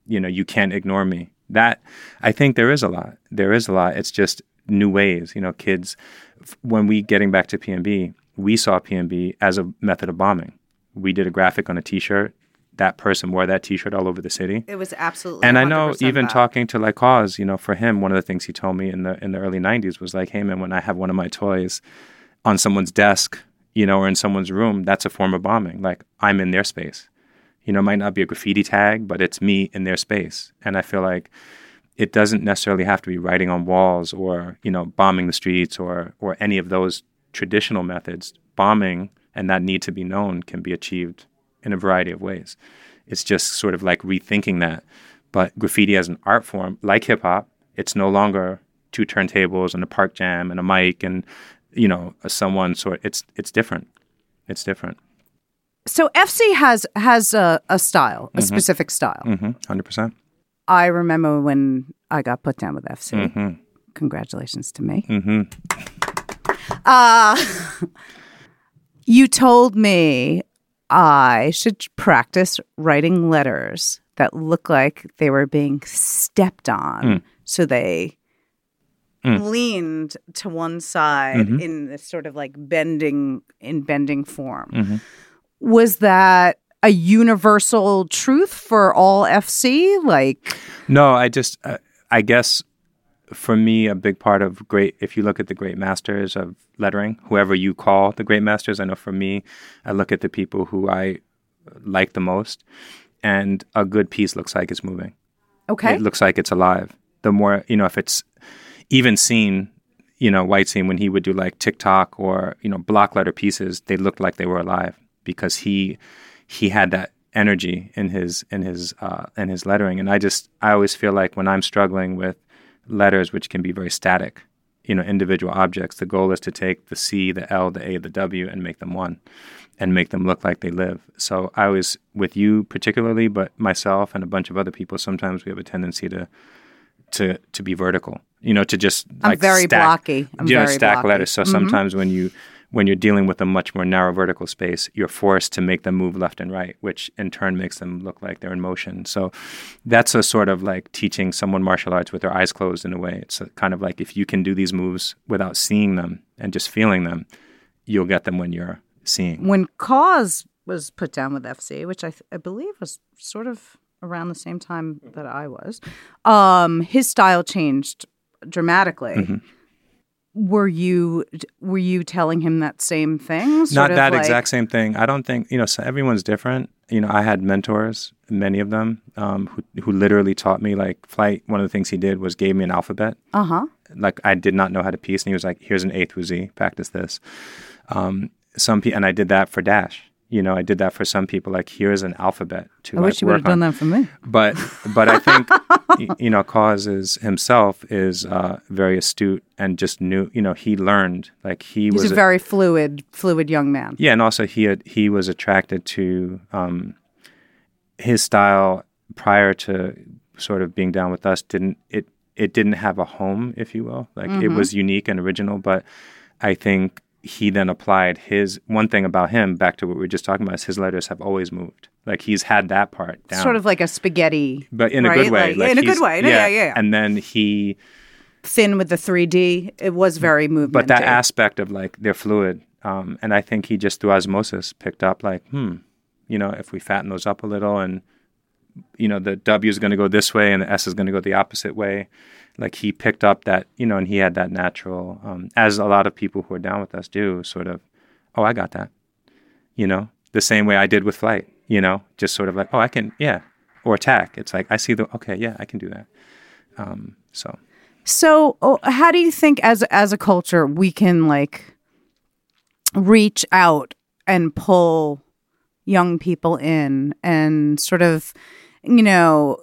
you know, you can't ignore me. That I think there is a lot. There is a lot. It's just new ways, you know, kids. When we getting back to PNB, we saw PNB as a method of bombing. We did a graphic on a T-shirt. That person wore that T-shirt all over the city. it was absolutely. And I know even that. talking to like KAWS, you know, for him, one of the things he told me in the in the early '90s was like, "Hey man, when I have one of my toys on someone's desk, you know, or in someone's room, that's a form of bombing. Like I'm in their space. You know, it might not be a graffiti tag, but it's me in their space. And I feel like it doesn't necessarily have to be writing on walls or you know bombing the streets or or any of those traditional methods. Bombing and that need to be known can be achieved in a variety of ways. It's just sort of like rethinking that. But graffiti as an art form, like hip hop, it's no longer two turntables and a park jam and a mic and you know someone sort. It's it's different. It's different. So FC has has a, a style, a specific style. Mm-hmm. Hundred percent. I remember when I got put down with FC. Congratulations to me. Mm-hmm. Uh, you told me I should practice writing letters that look like they were being stepped on. Mm. So they leaned to one side Mm-hmm. in this sort of like bending in bending form. Mm-hmm. Was that a universal truth for all FC? Like No, I just, uh, I guess for me, a big part of great, if you look at the great masters of lettering, whoever you call the great masters, I know for me, I look at the people who I like the most, and a good piece looks like it's moving. okay. It looks like it's alive. The more, you know, if it's even seen, you know, White Scene when he would do like TikTok or, you know, block letter pieces, they looked like they were alive because he he had that energy in his in his uh, in his lettering. And I just I always feel like when I'm struggling with letters which can be very static, you know, individual objects, the goal is to take the C, the L, the A, the W and make them one and make them look like they live. So I was with you particularly, but myself and a bunch of other people, sometimes we have a tendency to to to be vertical. You know, to just I'm very stack, blocky. I'm you know, very stack blocky. letters. So sometimes when you when you're dealing with a much more narrow vertical space, you're forced to make them move left and right, which in turn makes them look like they're in motion. So that's a sort of like teaching someone martial arts with their eyes closed in a way. It's kind of like if you can do these moves without seeing them and just feeling them, you'll get them when you're seeing. When KAWS was put down with FC, which I, th- I believe was sort of around the same time that I was, um, his style changed dramatically. Mm-hmm. Were you were you telling him that same thing? Sort Not that like- exact same thing. I don't think you know. So everyone's different. You know, I had mentors, many of them, um, who who literally taught me like flight. One of the things he did was gave me an alphabet. Uh huh. Like I did not know how to piece, and he was like, "Here's an A through Z. Practice this." Um, some pe- and I did that for Dash. You know, I did that for some people. Like, here's an alphabet to I like, wish you would have done that for me. But but I think you know, KAWS is himself is uh, very astute and just knew. You know, he learned like he He's was a very fluid, fluid young man. yeah, and also he had, he was attracted to um, his style prior to sort of being down with us. Didn't it? It didn't have a home, if you will. Like it was unique and original, but I think he then applied his one thing about him back to what we were just talking about. Is his letters have always moved. Like he's had that part down, Sort of like a spaghetti, but in a good way. Like, in a good way. No, yeah, yeah, yeah. And then he thin with the 3D. It was very movement. but that aspect of like they're fluid um, and i think he just through osmosis picked up like hmm you know if we fatten those up a little and you know the w is going to go this way and the s is going to go the opposite way like he picked up that you know and he had that natural um, as a lot of people who are down with us do sort of oh i got that you know? The same way i did with flight you know? Just sort of like oh i can yeah. Or attack. It's like i see the okay yeah i can do that. Um, so. So, oh, how do you think as as a culture we can like reach out and pull young people in and sort of, you know,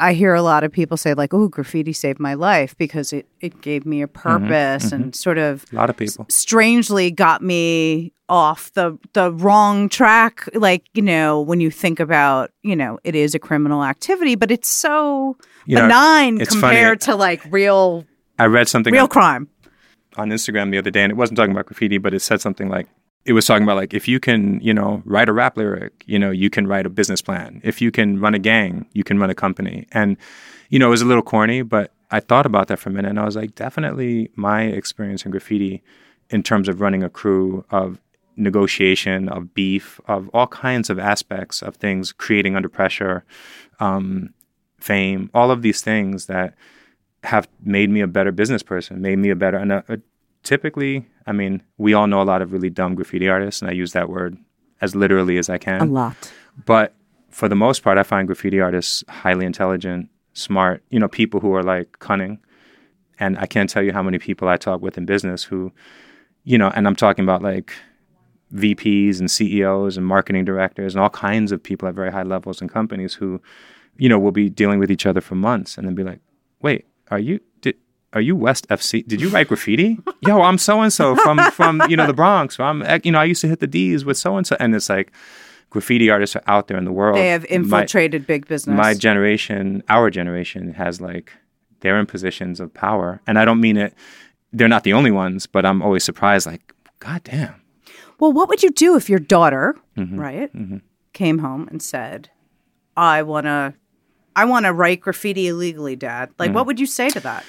I hear a lot of people say like, "Oh, graffiti saved my life because it it gave me a mm-hmm. Mm-hmm. purpose and sort of a lot of people. strangely got me off the the wrong track. Like you know when you think about you know it is a criminal activity but it's so You know, benign it's funny. compared to like real i read something real on- crime. on Instagram the other day, and it wasn't talking about graffiti, but it said something like it was talking about like if you can, you know, write a rap lyric, you know, you can write a business plan. If you can run a gang, you can run a company. And you know, it was a little corny, but I thought about that for a minute, and I was like, definitely my experience in graffiti, in terms of running a crew of negotiation, of beef, of all kinds of aspects of things, creating under pressure, um, fame, all of these things that have made me a better business person, made me a better. And uh, uh, typically, I mean, we all know a lot of really dumb graffiti artists, and I use that word as literally as I can. A lot But for the most part, I find graffiti artists highly intelligent, smart, you know, people who are like cunning. And I can't tell you how many people I talk with in business who, you know, and I'm talking about like VPs and CEOs and marketing directors and all kinds of people at very high levels in companies who, you know, will be dealing with each other for months and then be like, wait, are you, are you West FC? Did you write graffiti? Yo, I'm so and so from from you know the Bronx. I'm you know I used to hit the D's with so and so, and it's like graffiti artists are out there in the world. they have My- infiltrated big business my generation, our generation, has like they're in positions of power, and I don't mean it. They're not the only ones, but I'm always surprised. Like, God damn, well what would you do if your daughter Mm-hmm. right came home and said i want to i want to write graffiti illegally dad like what would you say to that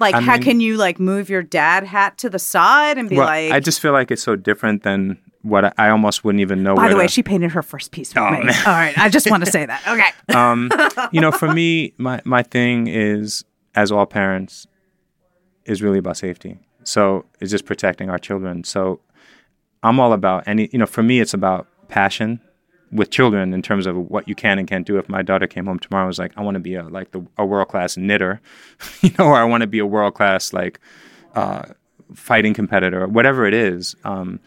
like. I how mean- can you like move your dad hat to the side and be well, like I just feel like it's so different than what I, I almost wouldn't even know. by the way to- she painted her first piece for Oh, me man. all right i just want to say that okay um, you know, for me, my my thing is, as all parents, is really about safety. So it's just protecting our children. So I'm all about any. You know, for me, it's about passion with children in terms of what you can and can't do. If my daughter came home tomorrow and was like, I want to be a like the, a world class knitter, you know, or I want to be a world class like uh, fighting competitor, whatever it is. Um,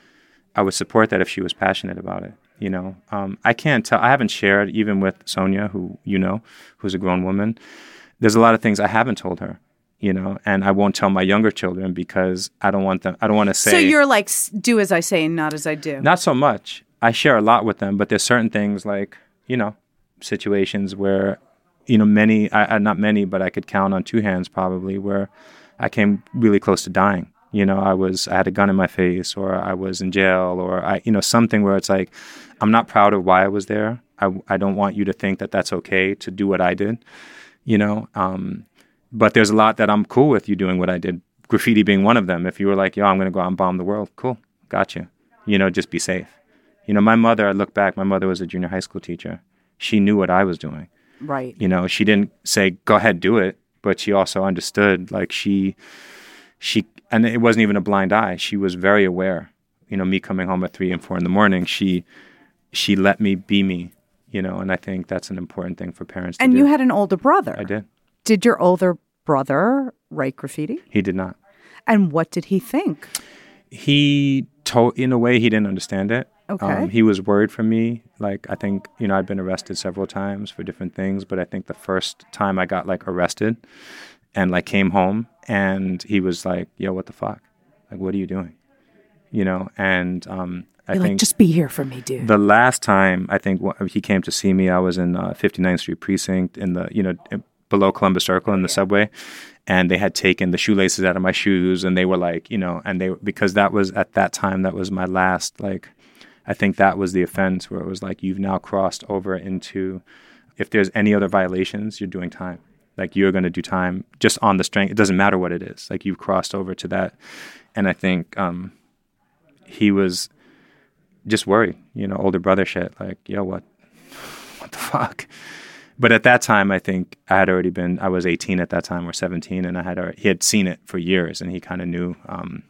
I would support that if she was passionate about it. You know, um, I can't tell. I haven't shared even with Sonia, who you know, who's a grown woman. There's a lot of things I haven't told her. You know, and I won't tell my younger children because I don't want them. I don't want to say. so you're like do as i say and not as i do Not so much. I share a lot with them, but there's certain things like you know situations where you know many, I, not many, but I could count on two hands probably where I came really close to dying. You know, I was I had a gun in my face, or I was in jail, or I, you know, something where it's like, I'm not proud of why I was there. I I don't want you to think that that's okay to do what I did. You know, um, but there's a lot that I'm cool with you doing what I did. Graffiti being one of them. If you were like, yo, I'm gonna go out and bomb the world, cool, got you. You know, just be safe. You know, my mother. I look back. My mother was a junior high school teacher. She knew what I was doing. Right. You know, she didn't say go ahead do it, but she also understood. Like she, she, and it wasn't even a blind eye. She was very aware. You know, me coming home at three and four in the morning, she, she let me be me. You know, and I think that's an important thing for parents. To And you do. had an older brother. I did. Did your older brother write graffiti? He did not. And what did he think? He told, in a way, he didn't understand it. Okay. Um, he was worried for me. Like, I think, you know, I'd been arrested several times for different things, but I think the first time I got like arrested and like came home and he was like, yo, what the fuck? Like, what are you doing? You know, and um, I You're think like, just be here for me, dude. the last time I think wh- he came to see me, I was in uh, 59th Street Precinct in the, you know, in- below Columbus Circle in the subway. And they had taken the shoelaces out of my shoes and they were like, you know, and they, because that was at that time, that was my last, like, I think that was the offense where it was like, you've now crossed over into, if there's any other violations, you're doing time. Like, you're going to do time just on the strength. It doesn't matter what it is. Like, you've crossed over to that. And I think um, he was, just worried, you know, older brother shit. Like, yo, what, what the fuck? But at that time, I think I had already been. I was 18 at that time, or 17, and I had already, he had seen it for years, and he kind of knew um,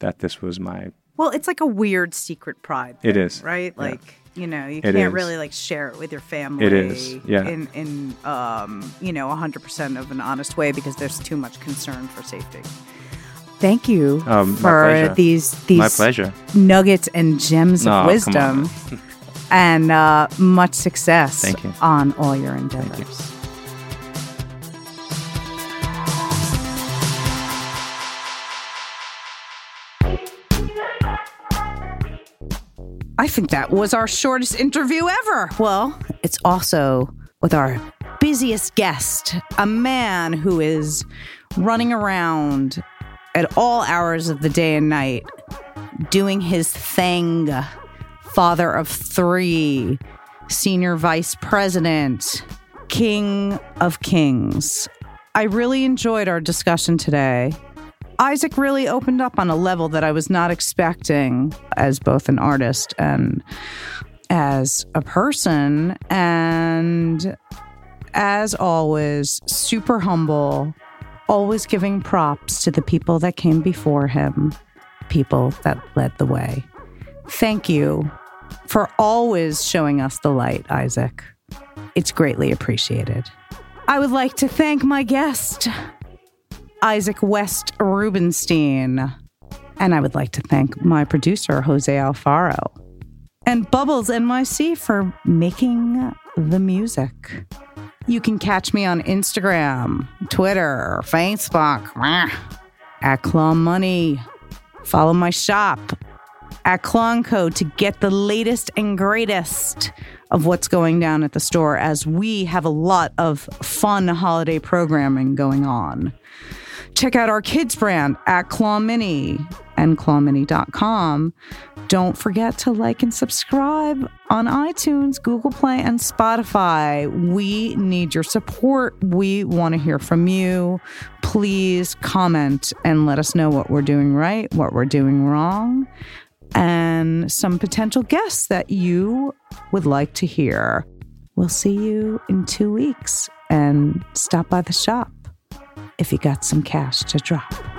that this was my. Well, it's like a weird secret pride. It thing, is, right? yeah. Like you know, you It can't is. really like share it with your family. It is, yeah. In in um you know hundred percent of an honest way because there's too much concern for safety. Thank you Um, for these these My pleasure. nuggets and gems No, of wisdom, and uh, much success. Thank you. on all your endeavors. I think that was our shortest interview ever. Well, it's also with our busiest guest, a man who is running around at all hours of the day and night doing his thing. Father of three, senior vice president, king of kings. I really enjoyed our discussion today. Isaac really opened up on a level that I was not expecting as both an artist and as a person. And as always, super humble, always giving props to the people that came before him, people that led the way. Thank you for always showing us the light, Isaac. It's greatly appreciated. I would like to thank my guest, Isaac West Rubinstein. And I would like to thank my producer, Jose Alfaro, and Bubbles NYC for making the music. You can catch me on Instagram, Twitter, Facebook, at Claw Money. Follow my shop at Clonco to get the latest and greatest of what's going down at the store as we have a lot of fun holiday programming going on. Check out our kids brand at Claw Mini and clawmini.com. Don't forget to like and subscribe on iTunes, Google Play, and Spotify. We need your support. We want to hear from you. Please comment and let us know what we're doing right, what we're doing wrong, and some potential guests that you would like to hear. We'll see you in two weeks and stop by the shop if you got some cash to drop.